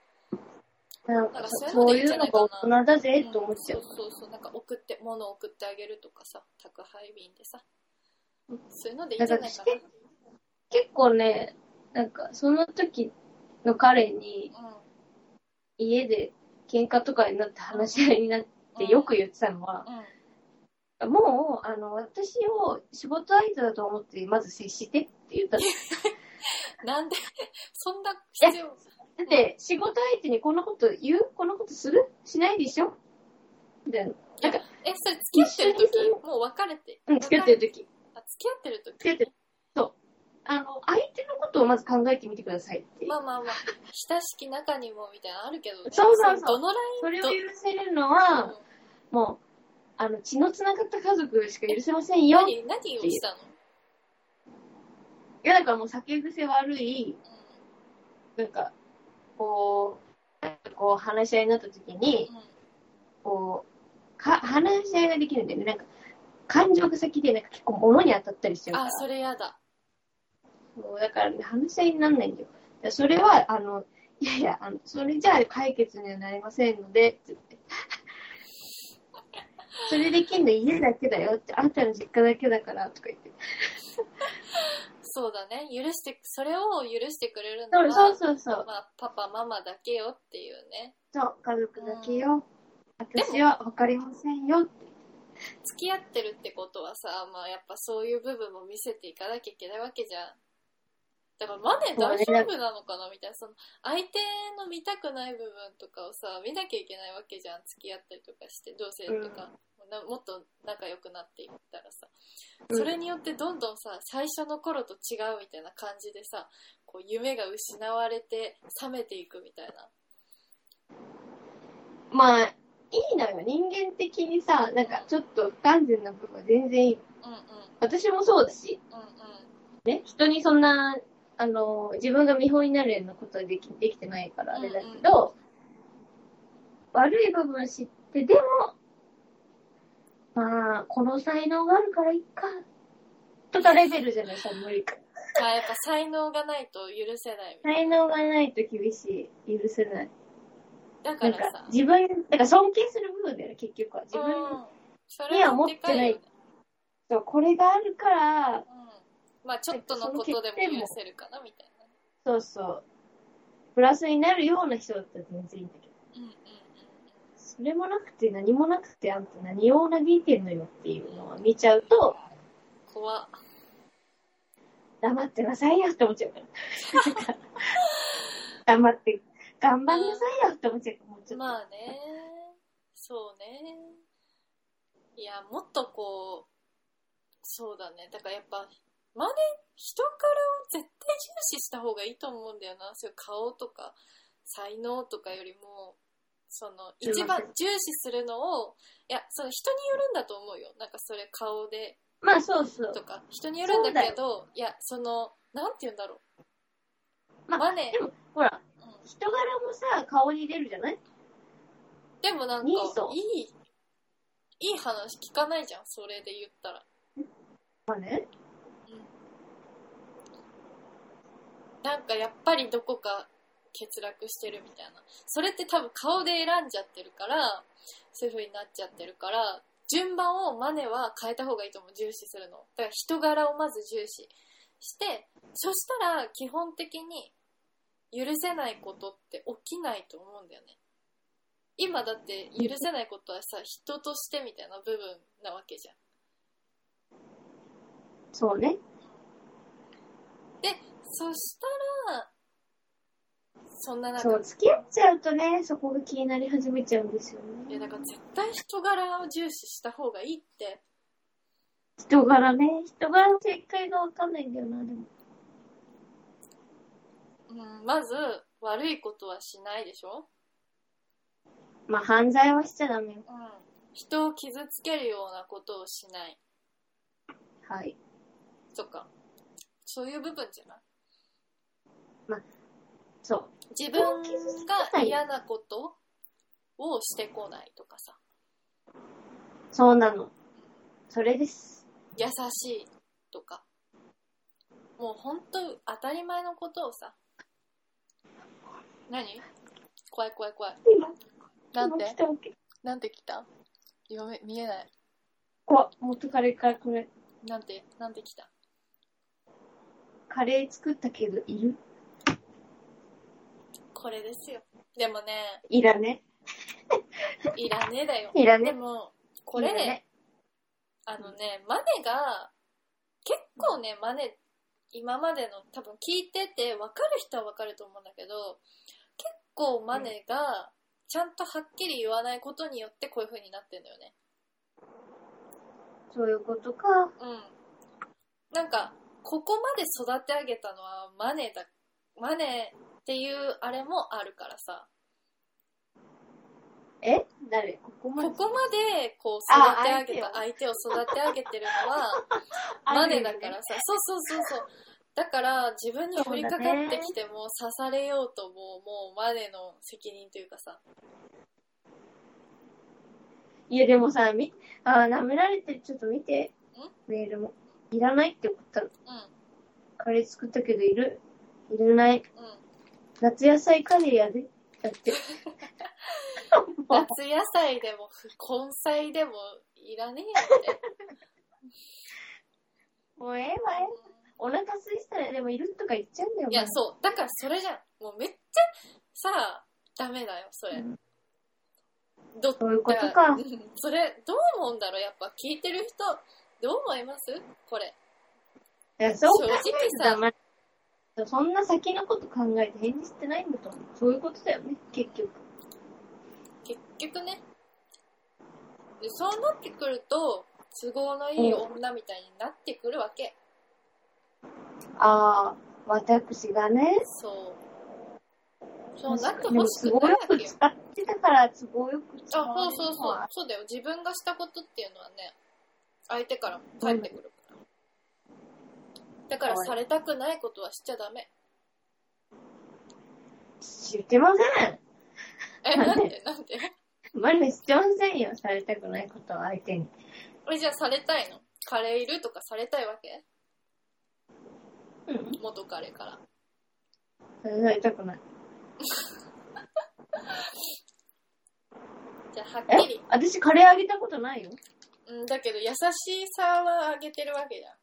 なんかそういうのが大人だぜと思っちゃう。そうそうそう。なんか送って物を送ってあげるとかさ。宅配便でさ。そういうのでいいんじゃないかな。だから結構ね、なんかその時の彼に家で喧嘩とかになって話し合いになってよく言ってたのは、うん。うんもう、あの、私を仕事相手だと思って、まず接してって言ったの。なんでそんな必要？だって、仕事相手にこんなこと言う？こんなことする？しないでしょ？みたいな。なんか、えそれ付き合ってる時？もう別れて？うん、付き合ってる時。あ付き合ってる時？付き合ってる。そう。あの、相手のことをまず考えてみてくださいって。まあまあまあ、親しき中にもみたいなのあるけどね。そうそうそうどのラそれを許せるのは、もう、あの、血の繋がった家族しか許せませんよ。い何、何をしたの？や、だからもう酒癖悪い、なんか、こう、こう話し合いになった時に、こう、か、話し合いができるんだよね。なんか、感情が先で、なんか結構物に当たったりしちゃうから。あ、それやだ。そうだからね、話し合いにならないんだよ。だそれは、あの、いやいや、あの、それじゃあ解決にはなりませんので、つって。それできんの家だけだよって、あんたの実家だけだから、とか言って。そうだね。許して、それを許してくれるのは、そうそうそうそう。まあ、パパ、ママだけよっていうね。そう、家族だけよ。私はわかりませんよって。付き合ってるってことはさ、まあやっぱそういう部分も見せていかなきゃいけないわけじゃん。だからマネ大丈夫なのかなみたいな、その相手の見たくない部分とかをさ、見なきゃいけないわけじゃん。付き合ったりとかして、同性とか、なもっと仲良くなっていったらさ。うんそれによってどんどんさ、最初の頃と違うみたいな感じでさ、こう夢が失われて冷めていくみたいな。まあ、いいのよ。人間的にさ、なんかちょっと不完全な部分は全然いい。うんうん。私もそうだし、うんうん。ね、人にそんな、あの、自分が見本になるようなことはできできてないからあれだけど、悪い部分知って、でも、まあ、この才能があるからいいか、とかレベルじゃない、さ、無理か。あやっぱ才能がないと許せない才能がないと厳しい、許せない。な。だからさ、、自分、だから尊敬する部分だよね、結局は。自分、には持ってないそうこれがあるから、うん、まあちょっとのことでも許せるかなみたいな。そうそう、プラスになるような人だったら全然いいんだけど。それもなくて何もなくてあんた何を嘆いてんのよっていうのを見ちゃうと、うん。怖っ。黙ってなさいよって思っちゃうから。黙って、頑張んなさいよって思っちゃうから、もうちょっと。まあね、そうね。いや、もっとこう、そうだね。だからやっぱ、真似、人からを絶対重視した方がいいと思うんだよな。そういう顔とか、才能とかよりも、その、一番重視するのを、いや、その人によるんだと思うよ。なんかそれ顔でまあそうそう。とか、人によるんだけど、いや、その、なんて言うんだろう。まあマネでも、ほら、うん人柄もさ、顔に出るじゃない？でもなんか、いい、いい話聞かないじゃん、それで言ったら。まあね。なんかやっぱりどこか欠落してるみたいな。それって多分顔で選んじゃってるから、そういう風になっちゃってるから、順番をマネは変えた方がいいと思う、重視するの。だから人柄をまず重視して、そしたら基本的に許せないことって起きないと思うんだよね。今だって許せないことはさ、人としてみたいな部分なわけじゃん。そうね。で、そしたら、そんな中そう、付き合っちゃうとね、そこが気になり始めちゃうんですよいや、ね。だから絶対人柄を重視した方がいいって。人柄ね。人柄の正解がわかんないんだよな、でも。うん、まず、悪いことはしないでしょまあ、犯罪はしちゃダメよ。うん。人を傷つけるようなことをしないはい。とか。そういう部分じゃないそう。自分が嫌なことをしてこないとかさ。そうなの。それです。優しいとか。もう本当当たり前のことをさ。何？怖い怖い怖い。今、なんて？なんて来た？読め、見えない。怖っ元カレからこれ、なんて、なんて来た？カレー作ったけど、いるこれですよ。でもね、いらね。いらねえだよ。いらね。でも、これ、ねあのね、マネが、結構ね、マネ、今までの多分聞いてて分かる人は分かると思うんだけど、結構マネがちゃんとはっきり言わないことによってこういう風になってんだよね。そういうことか。うん。なんか、ここまで育て上げたのはマネだマネっていうあれもあるからさ。え？誰？ここまで？ここまでこうあ育て上げた相手を育て上げてるのは マネだからさ、そうそうそうそう。だから自分に降りかかってきても刺されようとももうマネの責任というかさ。いや、でもさ、み、あー、舐められてる、ちょっと見て。ん？メールも。いらないって送ったの。うカレー作ったけど、いる？いらない。んうん夏野菜カレーやで。だって。夏野菜でも根菜でもいらねえよって。もうええわ、ええわお腹空いてたらでもいるとか言っちゃうんだよ。いやそう。だからそれじゃん。もうめっちゃさダメだよそれ、うん。どそういうことか。うん。それどう思うんだろう？やっぱ聞いてる人どう思います？これ。いや、そう考正直えてたら、まそんな先のこと考えて返事してないんだと思う。そういうことだよね、結局。結局ね。でそうなってくると都合のいい女みたいになってくるわけ、ああ、私がね。そう。そうなってほしくないわけよ。く使ってたから都合よく使あわれる。そうそうそう。そうだよ。自分がしたことっていうのはね相手からも返ってくるだからされたくないことはしちゃダメ。知ってません。えなんで？なんで？マジ知ってませんよ、されたくないことは相手に。えじゃあされたいの？カレーいるとかされたいわけ？うん。元カレから。されたくない。じゃあはっえきり。私カレーあげたことないよ。うんだけど優しさはあげてるわけじゃん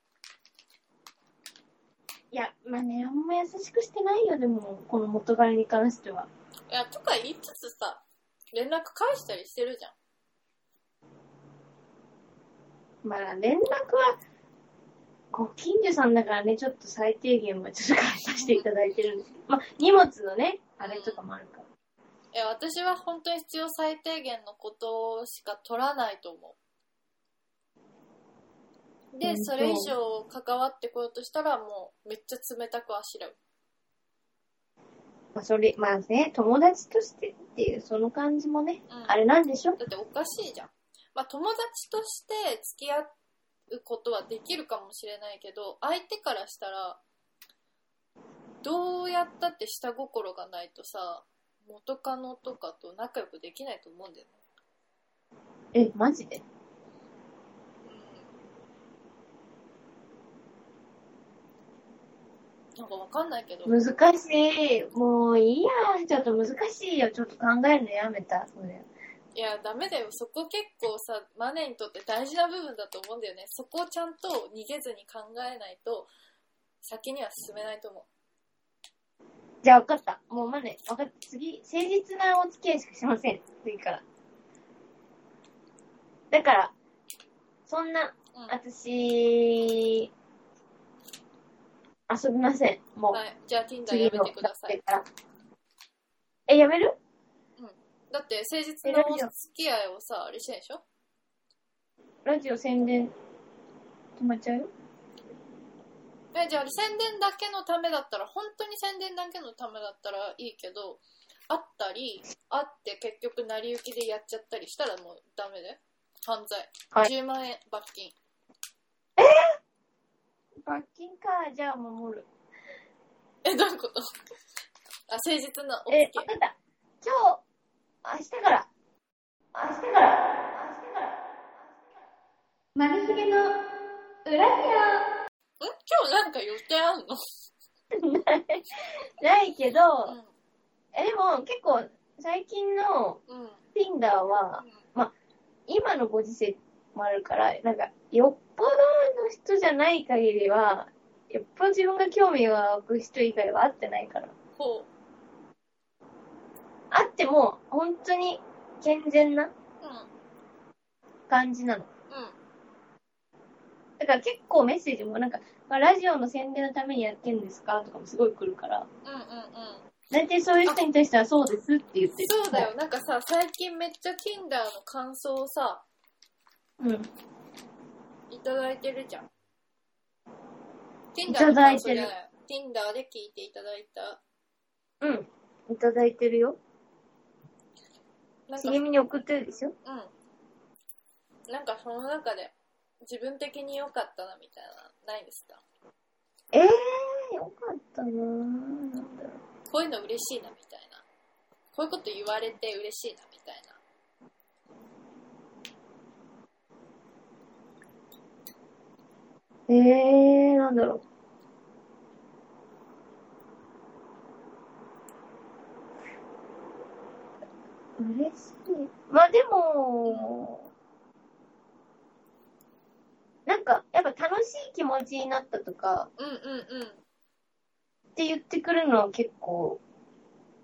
いや、まあね、あんま優しくしてないよ、でも、この元彼に関しては。いやとか言いつつさ連絡返したりしてるじゃんまあ連絡は、ご近所さんだからね、ちょっと最低限はちょっと返させていただいてるんですけど。まあ、荷物のね、あれとかもあるから。いや私は本当に必要最低限のことしか取らないと思うでそれ以上関わってこようとしたらもうめっちゃ冷たくあしらう。まあ、それ、まあね、友達としてっていう、その感じもね、うん。あれなんでしょ？だっておかしいじゃん。まあ友達として付き合うことはできるかもしれないけど、相手からしたら、どうやったって下心がないとさ、元カノとかと仲良くできないと思うんだよね。え、マジで？なんかわかんないけど、難しい。もういいや。ちょっと難しいよ。ちょっと考えるのやめた。それ。いや、ダメだよ。そこ結構さ、マネにとって大事な部分だと思うんだよね。そこをちゃんと逃げずに考えないと、先には進めないと思う。じゃあ分かった。もうまね、分かった。次、誠実なお付き合いしかしません。次から。だから、そんな、うん。私、遊びません。もう。はい。じゃあ Tinder やめてください。え、やめる？だって誠実なお付き合いをさ、あれしてんでしょ？ラジオ宣伝、止まっちゃう？よ。え、じゃあ宣伝だけのためだったら、本当に宣伝だけのためだったらいいけど、会ったり、会って結局成り行きでやっちゃったりしたらもうダメで？犯罪。はい10万円罰金。罰金か、じゃあ守る。え、どういうこと？あ、誠実なおえ、分かった。今日、明日から。明日から。明日から。マミヒゲの裏切らん今日なんか予定あんの？ないけど、え、でも結構最近のうん。うん。Tinder は、今のご時世もあるから、なんか4この人じゃない限りは、よっぽど自分が興味を湧く人以外は会ってないから。ほう。会っても、本当に健全なうん。感じなの。うん。だから結構メッセージもなんか、まあ、ラジオの宣伝のためにやってんですか？とかもすごい来るから、うんうんうん。大体そういう人に対してはそうですって言ってる。そうだよ。なんかさ、最近めっちゃ Tinder の感想をさ、うん。いただいてるじゃん。Tinder いただいてる Tinder で聞いていただいた。うん。いただいてるよ。なんか、茂みに送ってるでしょ？うん。なんかその中で自分的に良かったなみたいな、ないですか？ええー、よかったな。こういうの嬉しいなみたいな。こういうこと言われて嬉しいなみたいな。ええー、なんだろう。嬉しい。まあでも、なんか、やっぱ楽しい気持ちになったとかうんうんうん。って言ってくるのは結構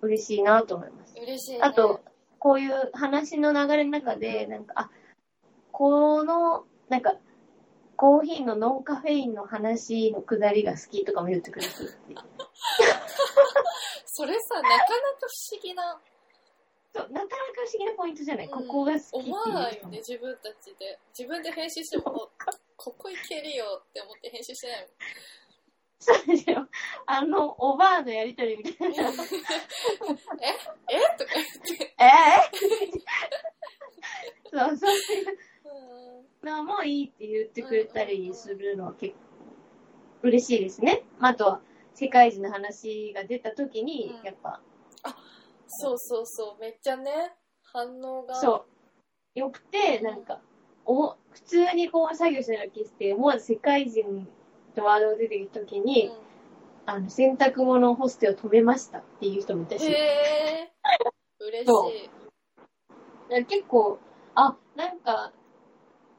嬉しいなと思います。嬉しい、ね。あと、こういう話の流れの中で、なんか、あ、この、なんか、コーヒーのノンカフェインの話のくだりが好きとかも言ってくれて。それさ、なかなか不思議な、そう、なかなか不思議なポイントじゃない、うんここが好き思わないよね、自分たちで。自分で編集しても、おここいけるよって思って編集してないもん。そうですよ。あの、おばあのやりとりみたいな。え？え？とか言って。え？ー、そう、そういうのもいいって言ってくれたりするのは結構嬉しいですね。まあ、あとは、世界人の話が出た時にうん、やっぱ、そうそうそう、めっちゃね、反応が。そう、よくて、なんか、お普通にこう作業してる時って、思わず世界人とワードが出てきた時に、うん。あの、洗濯物ホステを止めましたっていう人もいたし、へえ。嬉そしい。結構、あ、なんか、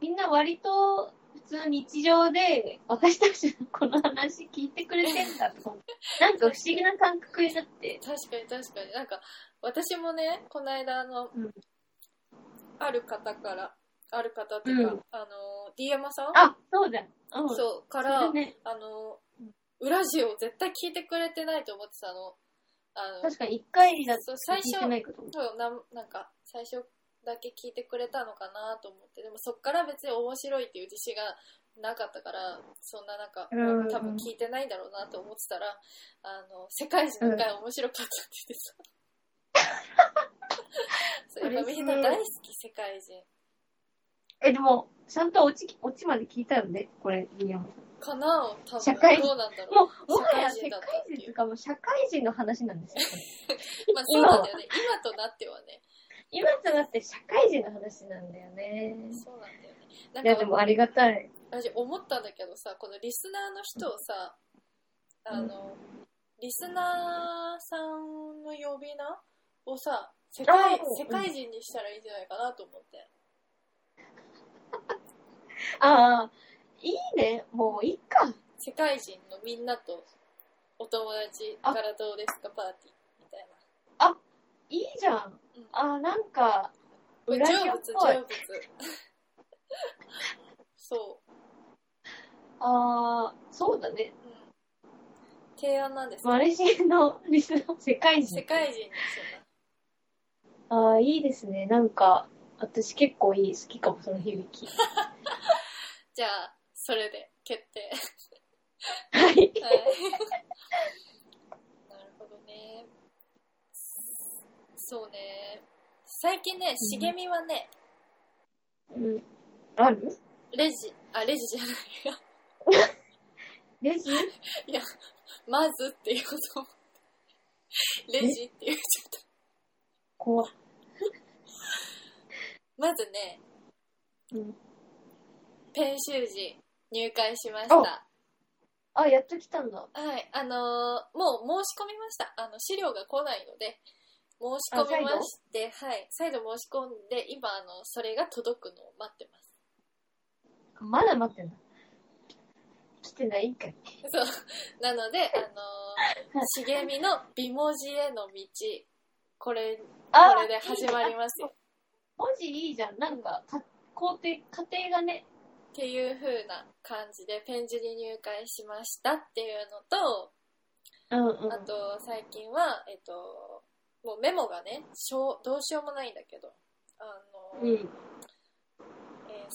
みんな割と普通日常で私たちのこの話聞いてくれてんだとか思って、なんか不思議な感覚になって、確かに確かに。なんか、私もね、この間、あの、うんある方から、ある方っていうか、うんあの、D 山さん？あ、そうだ。うん。そう、かそら、れね、あの、裏ジオ絶対聞いてくれてないと思ってたの。あの、確かに一回だとそう最初聞いてないかと。そうなんなんか、最初だけ聞いてくれたのかなと思って、でもそっから別に面白いっていう自信がなかったから、そんななんか、うん多分聞いてないんだろうなと思ってたら、あの、世界人の回面白かったって言ってた。そうやっぱみんな大好き、世界人。え、でも、ちゃんとオチ、オチまで聞いたよね、これ、宮本さん。かな？多分社会人どうなんだろもう、もはや世界人とかもう社会人の話なんですよ。まあそうなんだよね。今となってはね。今となって社会人の話なんだよね。そうなんだよね。ないや、でもありがたい。私思ったんだけどさこのリスナーの人をさあの、リスナーさんの呼び名をさ世界世界人にしたらいいんじゃないかなと思って、ああ、いいね。もういいか。世界人のみんなとお友達からどうですかパーティーみたいいいじゃん。うんああ、なんか、な裏成仏ジオっぽ そああ、そうだね。う、うん、提案なんですマレーシアのリスナー、世界人。世界人ああ、いいですね。なんか、私結構いい、好きかも、その響き。う じゃあそれで決定はい。はい。なるほどね。そうね。最近ね、茂みはね、うん。ある？レジ、あ、レジじゃないよ。レジ？いや、まずっていうことも。レジって言っちゃった。怖っまずね、うん。ペン習字入会しました。あ、やっと来たんだ。はい、あのーもう申し込みました。あの、資料が来ないので、申し込みまして、はい、再度申し込んで、今、あの、それが届くのを待ってます。まだ待ってんだ。来てないんかい。そう。なので、あのー、茂みの美文字への道、これ、こあれで始まりますよ。文字いいじゃん。なんか、か工程、家庭がね。っていう風な感じで、ペン字に入会しましたっていうのと、うんうん。あと、最近は、えっと、もうメモがね、しょうどうしようもないんだけど、あの、うん。えー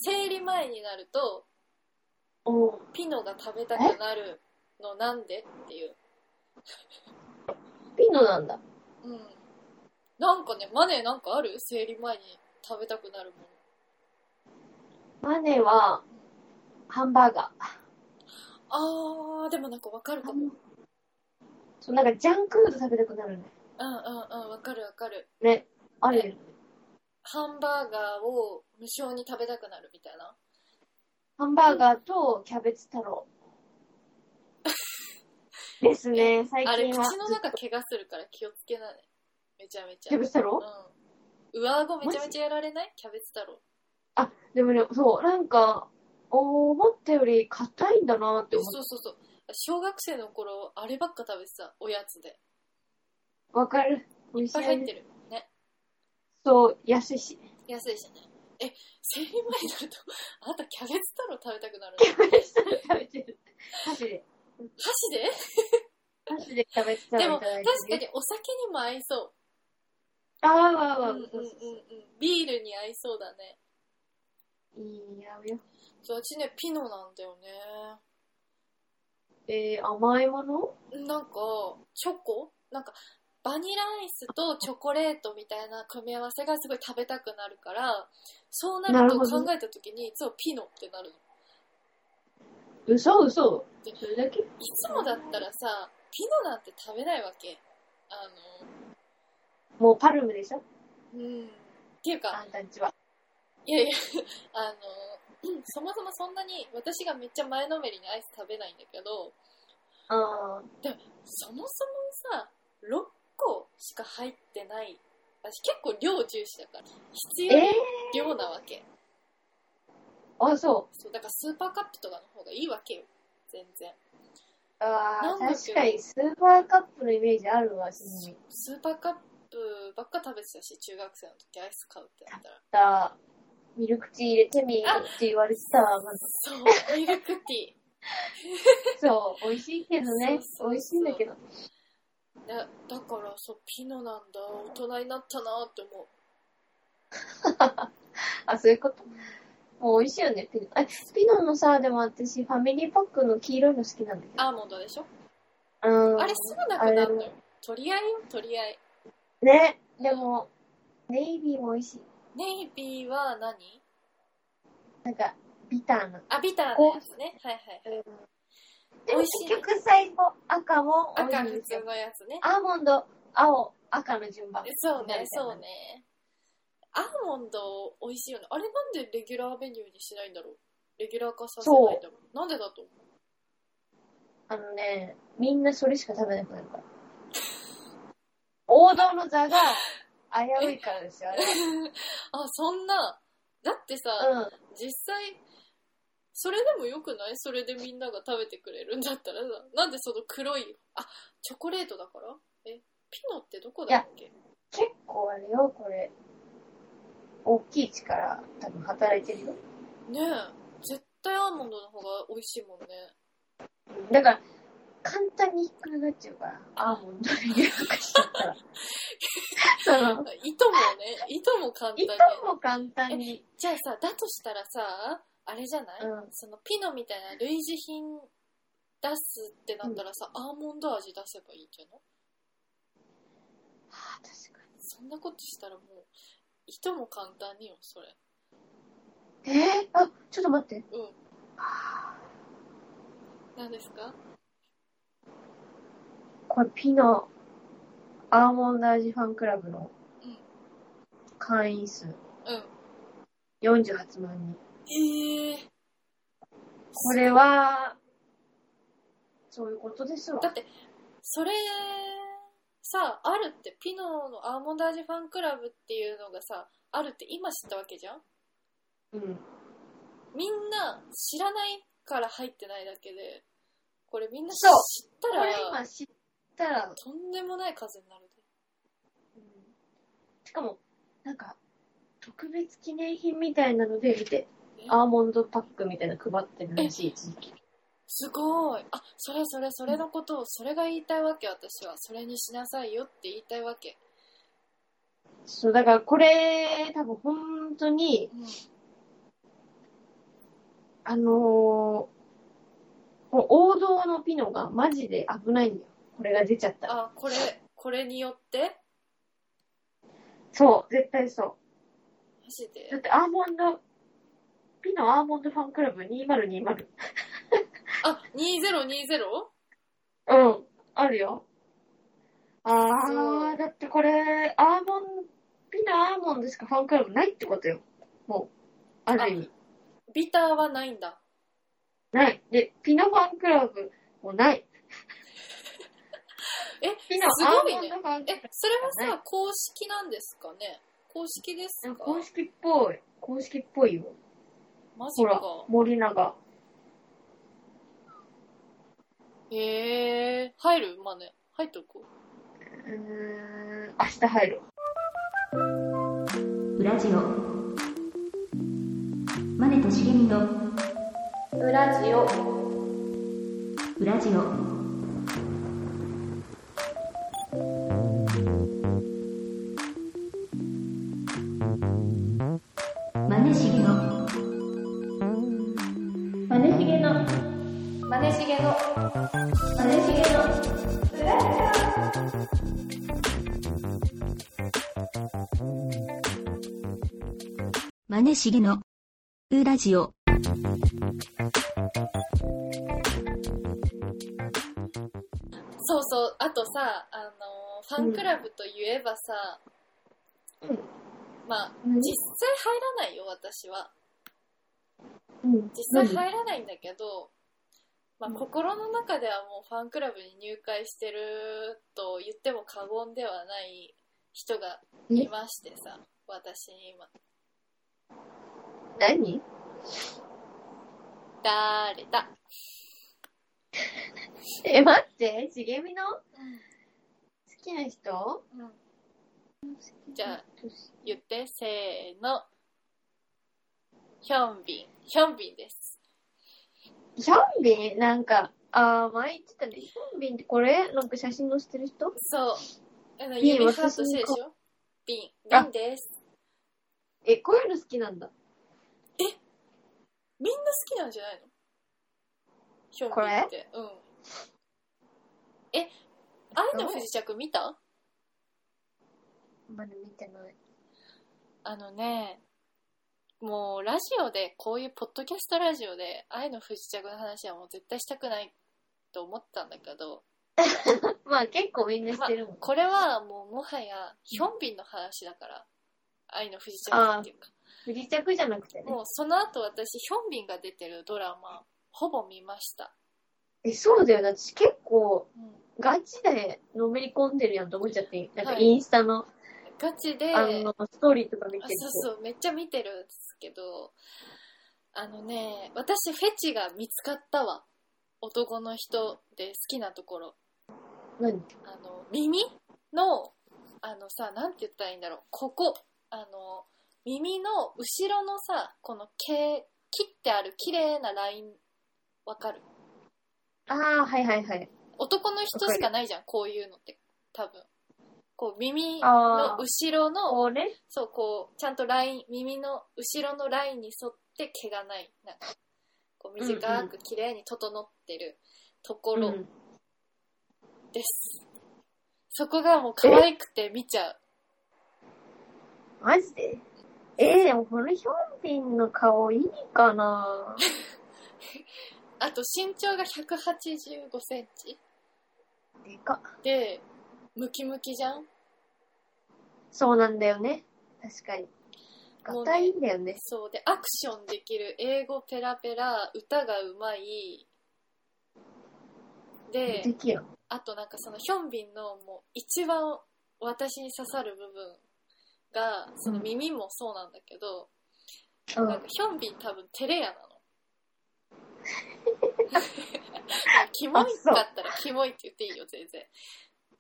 生理前になると、ピノが食べたくなるのなんでっていう。ピノなんだ。うん。なんかね、マネなんかある？生理前に食べたくなるもの。マネは、ハンバーガあー、でもなんかわかるかも。そう、なんかジャンクフード食べたくなるね。うんうん、わかるわかる。ね。あるよね。ハンバーガーを無償に食べたくなるみたいな？ハンバーガーとキャベツ太郎。ですね、最あれ、近は。口の中怪我するから気をつけなね。めちゃめちゃ。キャベツ太郎？うん。上顎めちゃめちゃやられない？キャベツ太郎。あ、でもね、そう、なんか、お思ったより硬いんだなって思っそうそうそう。小学生の頃、あればっか食べてた、おやつで。た。わかる。美いっ味しいよね。ぱい入ってる。ね。そう、安いし。安いしね。え、生理前になると、あなたキャベツ太郎食べたくなるの？キャベツ太郎食べてる。箸で。箸で？箸でキャベツ太でも、郎いただいてる。確かにお酒にも合いそう。あーわーわーうんうんうんうん。ビールに合いそうだね。いいやよ。そう、うちね、ピノなんだよね。えー、甘いもの？なんか、チョコ？なんか、バニラアイスとチョコレートみたいな組み合わせがすごい食べたくなるから、そうなると考えた時にいつもピノってなるの。嘘嘘でそれだけ？いつもだったらさ、ピノなんて食べないわけ。あもうパルムでしょ？の、うん。っていうか、あんたんちは。いやいや、あの、そもそもそんなに私がめっちゃ前のめりにアイス食べないんだけど、あそもそもさ、6個しか入ってない。私結構量重視だから、必ー。要え量なわけ。ー、あ、そう。そう、だからスーパーカップとかの方がいいわけよ。全然。ああ、確かにスーパーカップのイメージあるわ。スーパーカップばっか食べてたし、中学生の時アイス買うってなったら。だミルクティー入れてみって言われてたわ。まずそう、ミルクテ そう、美味しいけどね美味しいんだけど。ィー。だだから、そう、ピノなんだ。大人になったなって思う。あ、そういうこと。もう美味しいよね、ピノ。え、ピノのさ、でも私、ファミリーパックの黄色いの好きなんだけど。アーモンドでしょ？うん。あれすぐなくなるのよ。取り合いよ、取り合い。ね、でも、ネイビーも美味しい。ネイビーは何？なんか、ビターな。あ、ビターなやつね。はいはいはい。でも美味しい結局最後、赤も美赤普通味しいんですよ。のやつね。アーモンド、青、赤の順番。そうね、そうね。アーモンド美味しいよね。あれなんでレギュラーメニューにしないんだろう？レギュラー化させないんだろうなんでだと思う？あのね、みんなそれしか食べなくなるから。王道の座が危ういからですよ、あれ。あ、そんな。だってさ、うん。実際、それでもよくない？それでみんなが食べてくれるんだったらさ、なんでその黒い、あ、チョコレートだから？え、ピノってどこだっけ？結構あれよ、これ。大きい力、多分働いてるよ。ねえ、絶対アーモンドの方が美味しいもんね。だから、簡単にひっくり返っちゃうから、アーモンドに入れなくしちゃったら。その、糸もね、糸も簡単に。糸も簡単に。じゃあさ、だとしたらさ、あれじゃない、うんそのピノみたいな類似品出すってなったらさ、アーモンド味出せばいいんじゃない？はあ、確かそんなことしたらもう、糸も簡単によ、それ。に。えー、あ、ちょっと待って。うん。はあ何ですか？これ、ピノ、アーモンド味ファンクラブのうん会員数、うん。48万人。ええこれは、そういうことですわだ。って、それ、さ、あるって、ピノのアーモンド味ファンクラブっていうのがさ、あるって今知ったわけじゃん？うん。みんな知らないから入ってないだけで、これみんな知ったこれら、今知ったら、とんでもない数になるで。しかも、なんか、特別記念品みたいなので見てえ、アーモンドパックみたいなの配ってるらしい、一時期。すごい。あ、それそれ、それのことを、それが言いたいわけ、私は。それにしなさいよって言いたいわけ。そう、だからこれ、多分本当に、うん。あのー王道のピノがマジで危ないんだよ。これが出ちゃったら。あ、これ、これによって？そう、絶対そう。マジで？だってアーモンド、ピノアーモンドファンクラブ2020。あ、2020? うん、あるよ。あー、だってこれ、アーモン、ピノアーモンドしかファンクラブないってことよ。もう、ある意味。ビターはないんだ。ない。で、ピノファンクラブもない。え、ピノすごいねえ、それははさ、公式なんですかね？公式ですブ。か公式っぽい。公式っぽいよ。マジほらか。、森永。へえー、入る？まあね。入っとこう。うーん、明日入る。ウラジオマネとしげみのウラジオ。ウラジオマネしげのマネしげのウラジオそうそう。あとさ、あのー、ファンクラブといえばさ、うんまあ、うん実際入らないよ、私は。うん。実際入らないんだけど、まあ、うん心の中ではもうファンクラブに入会してると言っても過言ではない人がいましてさ、私に今。何？誰だ？え、待って、茂みの？好きな人？うん。じゃあ、言って、せーの。ヒョンビン。ヒョンビンです。ヒョンビンなんか、あー、前言ってたね。ヒョンビンってこれ？なんか写真載せてる人？そう。あの、ビン指ハートしてるでしょ？ビン。ビあンです。え、こういうの好きなんだ。みんな好きなんじゃないの？ヒョンビンって。うん。え、愛の不時着見た？まだ見てない。あのね、もうラジオで、こういうポッドキャストラジオで愛の不時着の話はもう絶対したくないと思ったんだけど、まあ結構みんなしてるもん。これはもうもはやヒョンビンの話だから、愛の不時着っていうか。不時着じゃなくてね。もうその後私ヒョンビンが出てるドラマ、ほぼ見ました。え、そうだよ。私結構うんガチでのめり込んでるやんと思っちゃって。なんかはいインスタの、ガチで、あの、ストーリーとか見てあると。そうそう、めっちゃ見てるんですけど、あのね、私フェチが見つかったわ。男の人で好きなところ。何？あの、耳の、あのさ、なんて言ったらいいんだろう。ここ、あの、耳の後ろのさ、この毛、切ってある綺麗なライン、わかる？ああ、はいはいはい。男の人しかないじゃん、こういうのって。多分。こう、耳あのー後ろの、そう、こう、ちゃんとライン、耳の後ろのラインに沿って毛がない。なんか、こう短く綺麗に整ってるところうん。です。そこがもう可愛くて見ちゃう。マジで？えー、でもこのヒョンビンの顔いいかな あと身長が185センチでかっ。で、ムキムキじゃん？そうなんだよね。確かに。もうねガタいいんだよね。そうで、アクションできる、英語ペラペラ、歌がうまい。で、できやん。あとなんかそのヒョンビンのもう一番私に刺さる部分が、その耳もそうなんだけど、うんなんかヒョンビン多分テレ屋なの。キモいかったらキモいって言っていいよ、全然。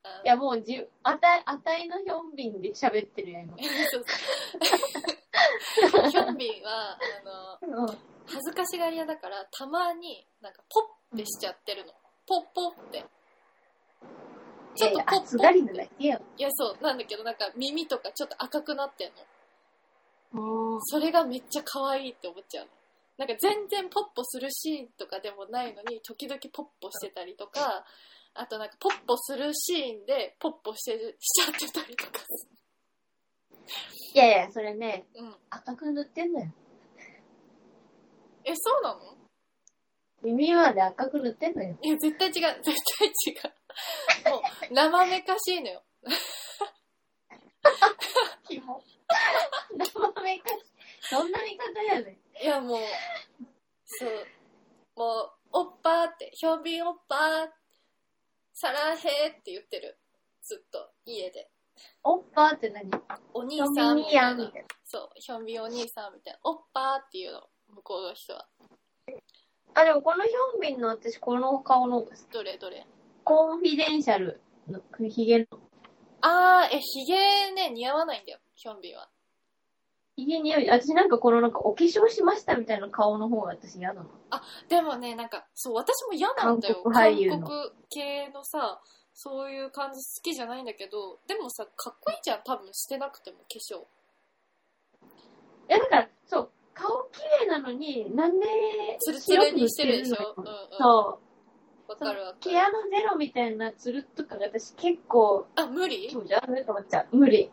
あいや、もうじゅ、あたい、あたいのヒョンビンで喋ってるやん、ヒョンビンは、あの、うん。恥ずかしがり屋だから、たまになんかポッてしちゃってるの。ポッポッって。ちょっとポッポッ暑がりなだけやん。いや、そう、なんだけど、なんか耳とかちょっと赤くなってんの。それがめっちゃ可愛いって思っちゃうの。なんか全然ポッポするシーンとかでもないのに時々ポッポしてたりとかあとなんかポッポするシーンでポッポしてるしちゃってたりとかいやいや、それね、うん赤く塗ってんのよ。えそうなの？耳まで赤く塗ってんのよ。いや絶対違う絶対違うもう生めかしいのよ。生めかし。そんな見方やねいやもうそうもうおっぱーってひょんびんおっぱーさらへーって言ってる。ずっと家で。おっぱって何？お兄さんみたいな。みたいな。そうひょんびんお兄さんみたいな。おっぱーっていうの向こうの人は。あ、でもこのヒョンビンの私、この顔のどれどれ？コンフィデンシャルのヒゲの。あーえひげね似合わないんだよヒョンビンはヒゲに私なんかこのなんかお化粧しましたみたいな顔の方が私嫌だな。でもねなんかそう私も嫌なんだよ。韓国俳優の。韓国系のさそういう感じ好きじゃないんだけどでもさかっこいいじゃん多分。してなくても化粧。いや、だから、そう、顔綺麗なのに、なんで、ツルツルにしてるでしょ？うんうんそう。わかる毛穴ゼロみたいなツルとかが私結構、あ無理？気持ち悪いと思っちゃう。無理。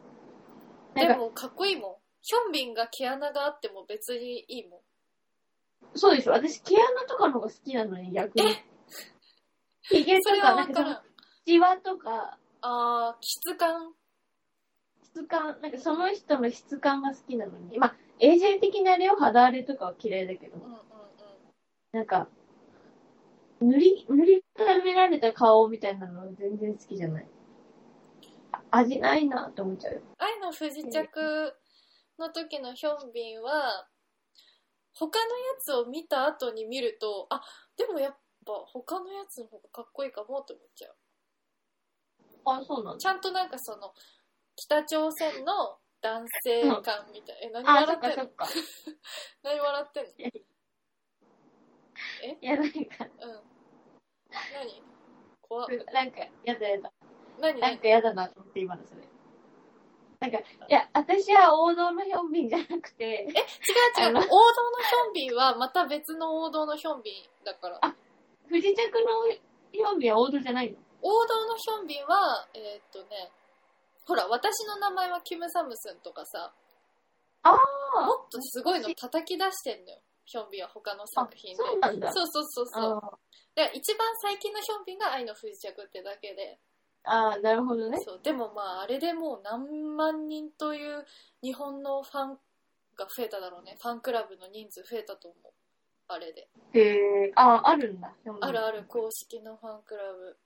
でもかっこいいもんヒョンビンが毛穴があっても別にいいもんそうでしょ。私毛穴とかの方が好きなのに、逆に。ヒゲとか、それはなんかシワとか、あー質感？質感、なんかその人の質感が好きなのに。まあ、衛生的なあれよ、肌荒れとかは嫌いだけどうん。うんうんなんか、塗り、塗り固められた顔みたいなのは全然好きじゃない。あ味ないなって思っちゃうよ。愛の不時着の時のヒョンビンは他のやつを見た後に見るとあでもやっぱ他のやつの方がかっこいいかもって思っちゃう。あ、そうなんだ。ちゃんとなんかその北朝鮮の男性感みたい。え何あ、そ笑ってんの？何笑ってんの？いや、なんか、うん。何？怖っ。なんか、やだやだ。何？何？なんかやだなと思って、今のそれ。なんか、いや、私は王道のヒョンビンじゃなくて、違う違う。王道あののヒョンビンはまた別の王道のヒョンビンだから。あ不時着のヒョンビンは王道じゃないの？王道のヒョンビンは、えーっとね、ほら、私の名前はキム・サムスンとかさ、あもっとすごいの叩き出してんのよ、ヒョンビンは他の作品で。そうなんだ。そうそうそうそう。あで、一番最近のヒョンビンが愛の不時着ってだけで、あー、なるほどね。そう、でもまあ、あれでもう何万人という日本のファンが増えただろうね。ファンクラブの人数増えたと思う。あれで。へえ、ああ、あるんだ。あるある、公式のファンクラブ。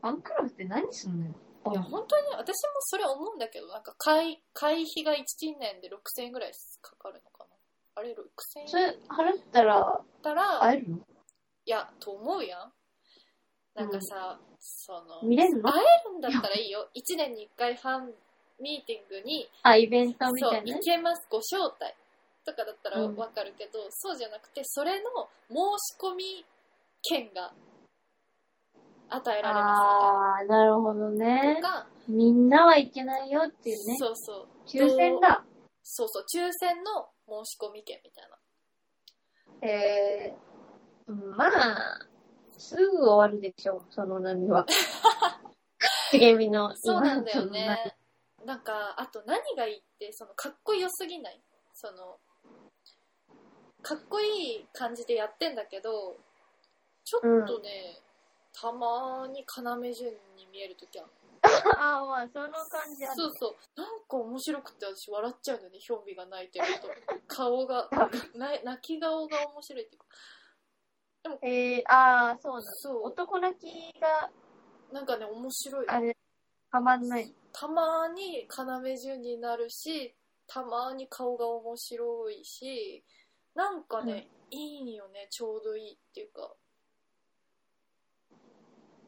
ファンクラブって何すんのよ。いや、本当に私もそれ思うんだけど、なんか会、会費が1年で6000円ぐらいかかるのかな。あれ、6000円それ、払ったら、だったら、い会えるの？や、と思うやん。なんかさ、その、見れるの？会えるんだったらいいよ。1年に1回ファンミーティングに、あ、イベントみそう、たいな？ね。行けます、ご招待とかだったらうんわかるけど、そうじゃなくて、それの申し込み権が与えられまああ、なるほどねな。と。か、みんなはいけないよっていうね。そうそう。抽選だ。そうそう、抽選の申し込み券みたいな。えー、うんまあ、すぐ終わるでしょう、その波は。茂みの。そうなんだよね。なんか、あと何がいいって、その、かっこよすぎない？その、かっこいい感じでやってんだけど、ちょっとね、たまに要潤に見えるときある。ああ、まあ、その感じある。そうそう。なんか面白くて私笑っちゃうんだよね、ヒョンビが泣いてると。顔が、な泣き顔が面白いっていうか。えー、ああ、そうなんだ。そう。男泣きが、なんかね、面白い。あれ、はまんない。たまに要潤になるしたまに顔が面白いしなんかね、いいよねちょうどいいっていうか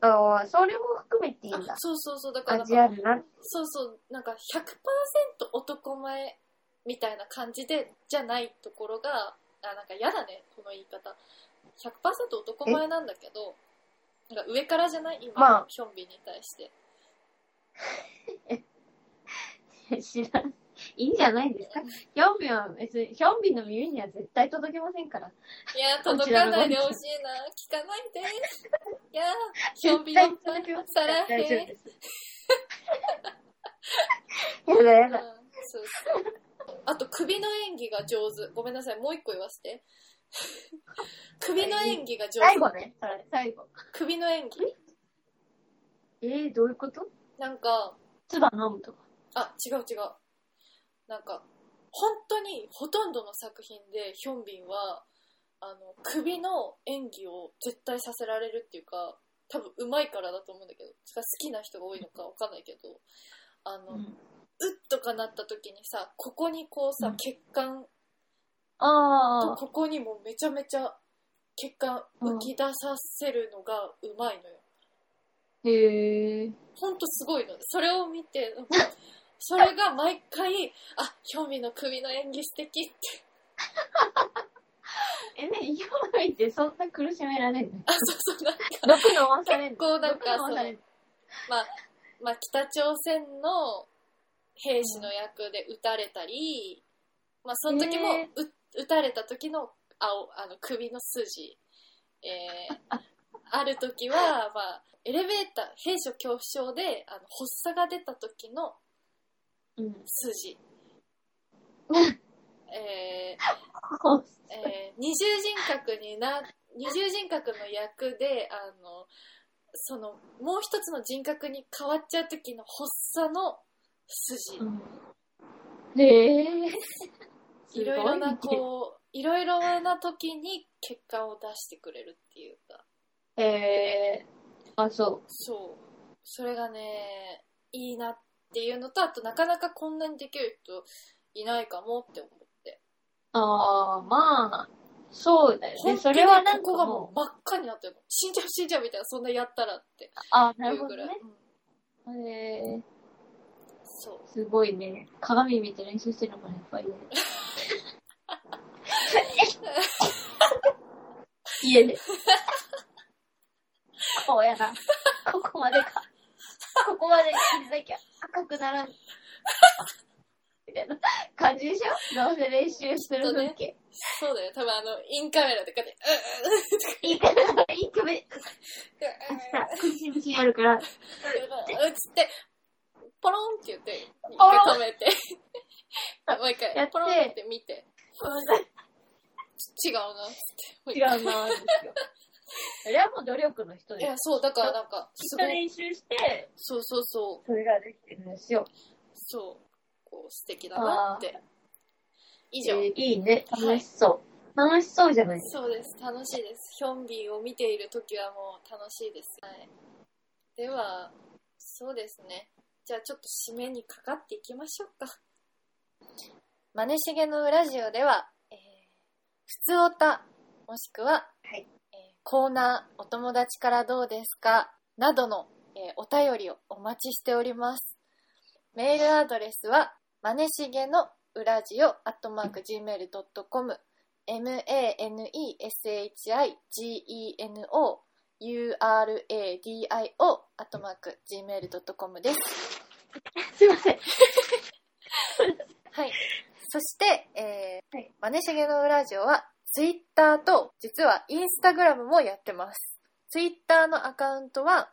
ああ、それも含めていいんだあ。そうそうそうだから。そうそうなんか100%男前みたいな感じでじゃないところがあなんか嫌だねこの言い方100%男前なんだけどなんか上からじゃない？今まあのヒョンビンに対して、知らん。いいんじゃないですか？ヒョンビンは別に、ヒョンビンの耳には絶対届きませんから。いや、届かないでほしいな。聞かないで。いや、ヒョンビン絶対届きますさらへ大丈夫です。やだやだ。うんそうそう。あと、首の演技が上手。ごめんなさい、もう一個言わせて。首の演技が上手。最後ね、それ、最後。首の演技。えー、どういうこと？なんか、唾飲むとか。あ、違う違う。なんか、本当にほとんどの作品でヒョンビンは、あの、首の演技を絶対させられるっていうか、多分上手いからだと思うんだけど、好きな人が多いのかわかんないけど、あの、うっとかなった時にさ、ここにこうさ、うん血管あここにもめちゃめちゃ血管浮き出させるのがうまいのよ。へえ。ほんとすごいの。それを見て、それが毎回、あ、ヒョンビンの首の演技素敵って。え、ね、ヒョンビンってそんな苦しめられんの？あ、そうそう、なんか、毒飲まされんの？結構なんか毒飲まされんの？まあ、まあ、北朝鮮の兵士の役で撃たれたり、まあ、その時もへう撃たれた時の青あの首の筋、えー ある時は、まあ、エレベーター、兵所恐怖症であの発作が出た時のうん。筋、えーえー二重人格にな二重人格の役であのそのもう一つの人格に変わっちゃう時の発作の筋、うんへえ。いろいろなこういろいろな時に結果を出してくれるっていうかへえ。あ、そそうそれがねいいなっていうのとあとなかなかこんなにできる人いないかもって思ってう。ああ、まあ、そうだよね。それはなんかここがももう、う真っ赤になってるの死んじゃう死んじゃうみたいなそんなやったらってあないうぐらい、るほどね。うんへえ。そうすごいね。鏡見て練習してるのもやっぱりね。家で。こうやな。ここまでか。ここまで切りなきゃ赤くならん。みたいな感じでしょどうせ練習してる風景。そうだよ。多分あの、インカメラとかで、いいかな、いいかめ。うさ、苦しみしやるから。うつって、ポロンって言って、一止めて、もう一回、やってポロンって見て、違うな、つって。違うな、ですよ。それはもう努力の人でいや、そう、だからなんか、すす。ごい、練習して、そうそうそう、それができてるんですよ。そう、こう、素敵だなって。以上、えーいいね。楽しそう。楽しそうじゃないですそうです、楽しいです。ヒョンビンを見ているときはもう楽しいです。はい。では、そうですね。じゃあちょっと締めにかかっていきましょうか。マネしげのラジオでは、えー、ふつおた、もしくは、はいえーコーナー、お友達からどうですか？などの、えーお便りをお待ちしております。メールアドレスは、まねしげのうらじお、アットマーク gmail.com、m-a-n-e-s-h-i-g-e-n-o u-r-a-d-i-o アットマーク gmail.com です。すいません。はい。そして、えーはいマネしげのウラジオは、ツイッターと、実はインスタグラムもやってます。ツイッターのアカウントは、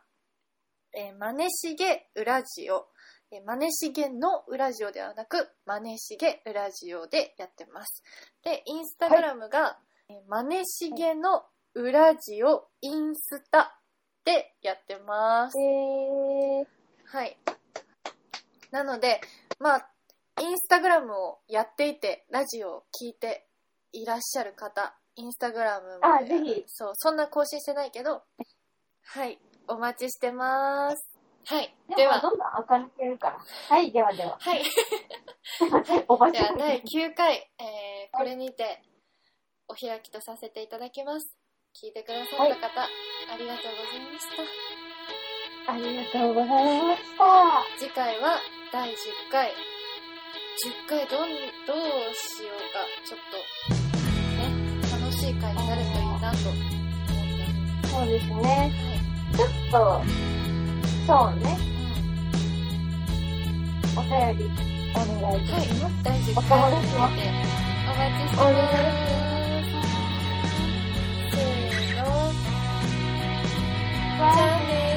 えー、マネしげウラジオ。えーマネしげのウラジオではなく、マネしげウラジオでやってます。で、インスタグラムが、えーマネしげのウラジオインスタでやってます。えはい。なので、まあ、インスタグラムをやっていて、ラジオを聞いていらっしゃる方、インスタグラムも、あぜひそう、そんな更新してないけど、はい、お待ちしてます。はい、ー、では、どんどん明るくやるから。はい、ではでは。はい、おばちゃん。第9回、えー、これにて、お開きとさせていただきます。聞いてくださった方、ありがとうございました。ありがとうございました。次回は第10回10回どんどうしようか。ちょっとね楽しい回になるといいなと思って。そうですね、はい、ちょっとそうね、うん、お便りお願いします、はい、大事お友達てお待ちしてます。せーの。じゃあね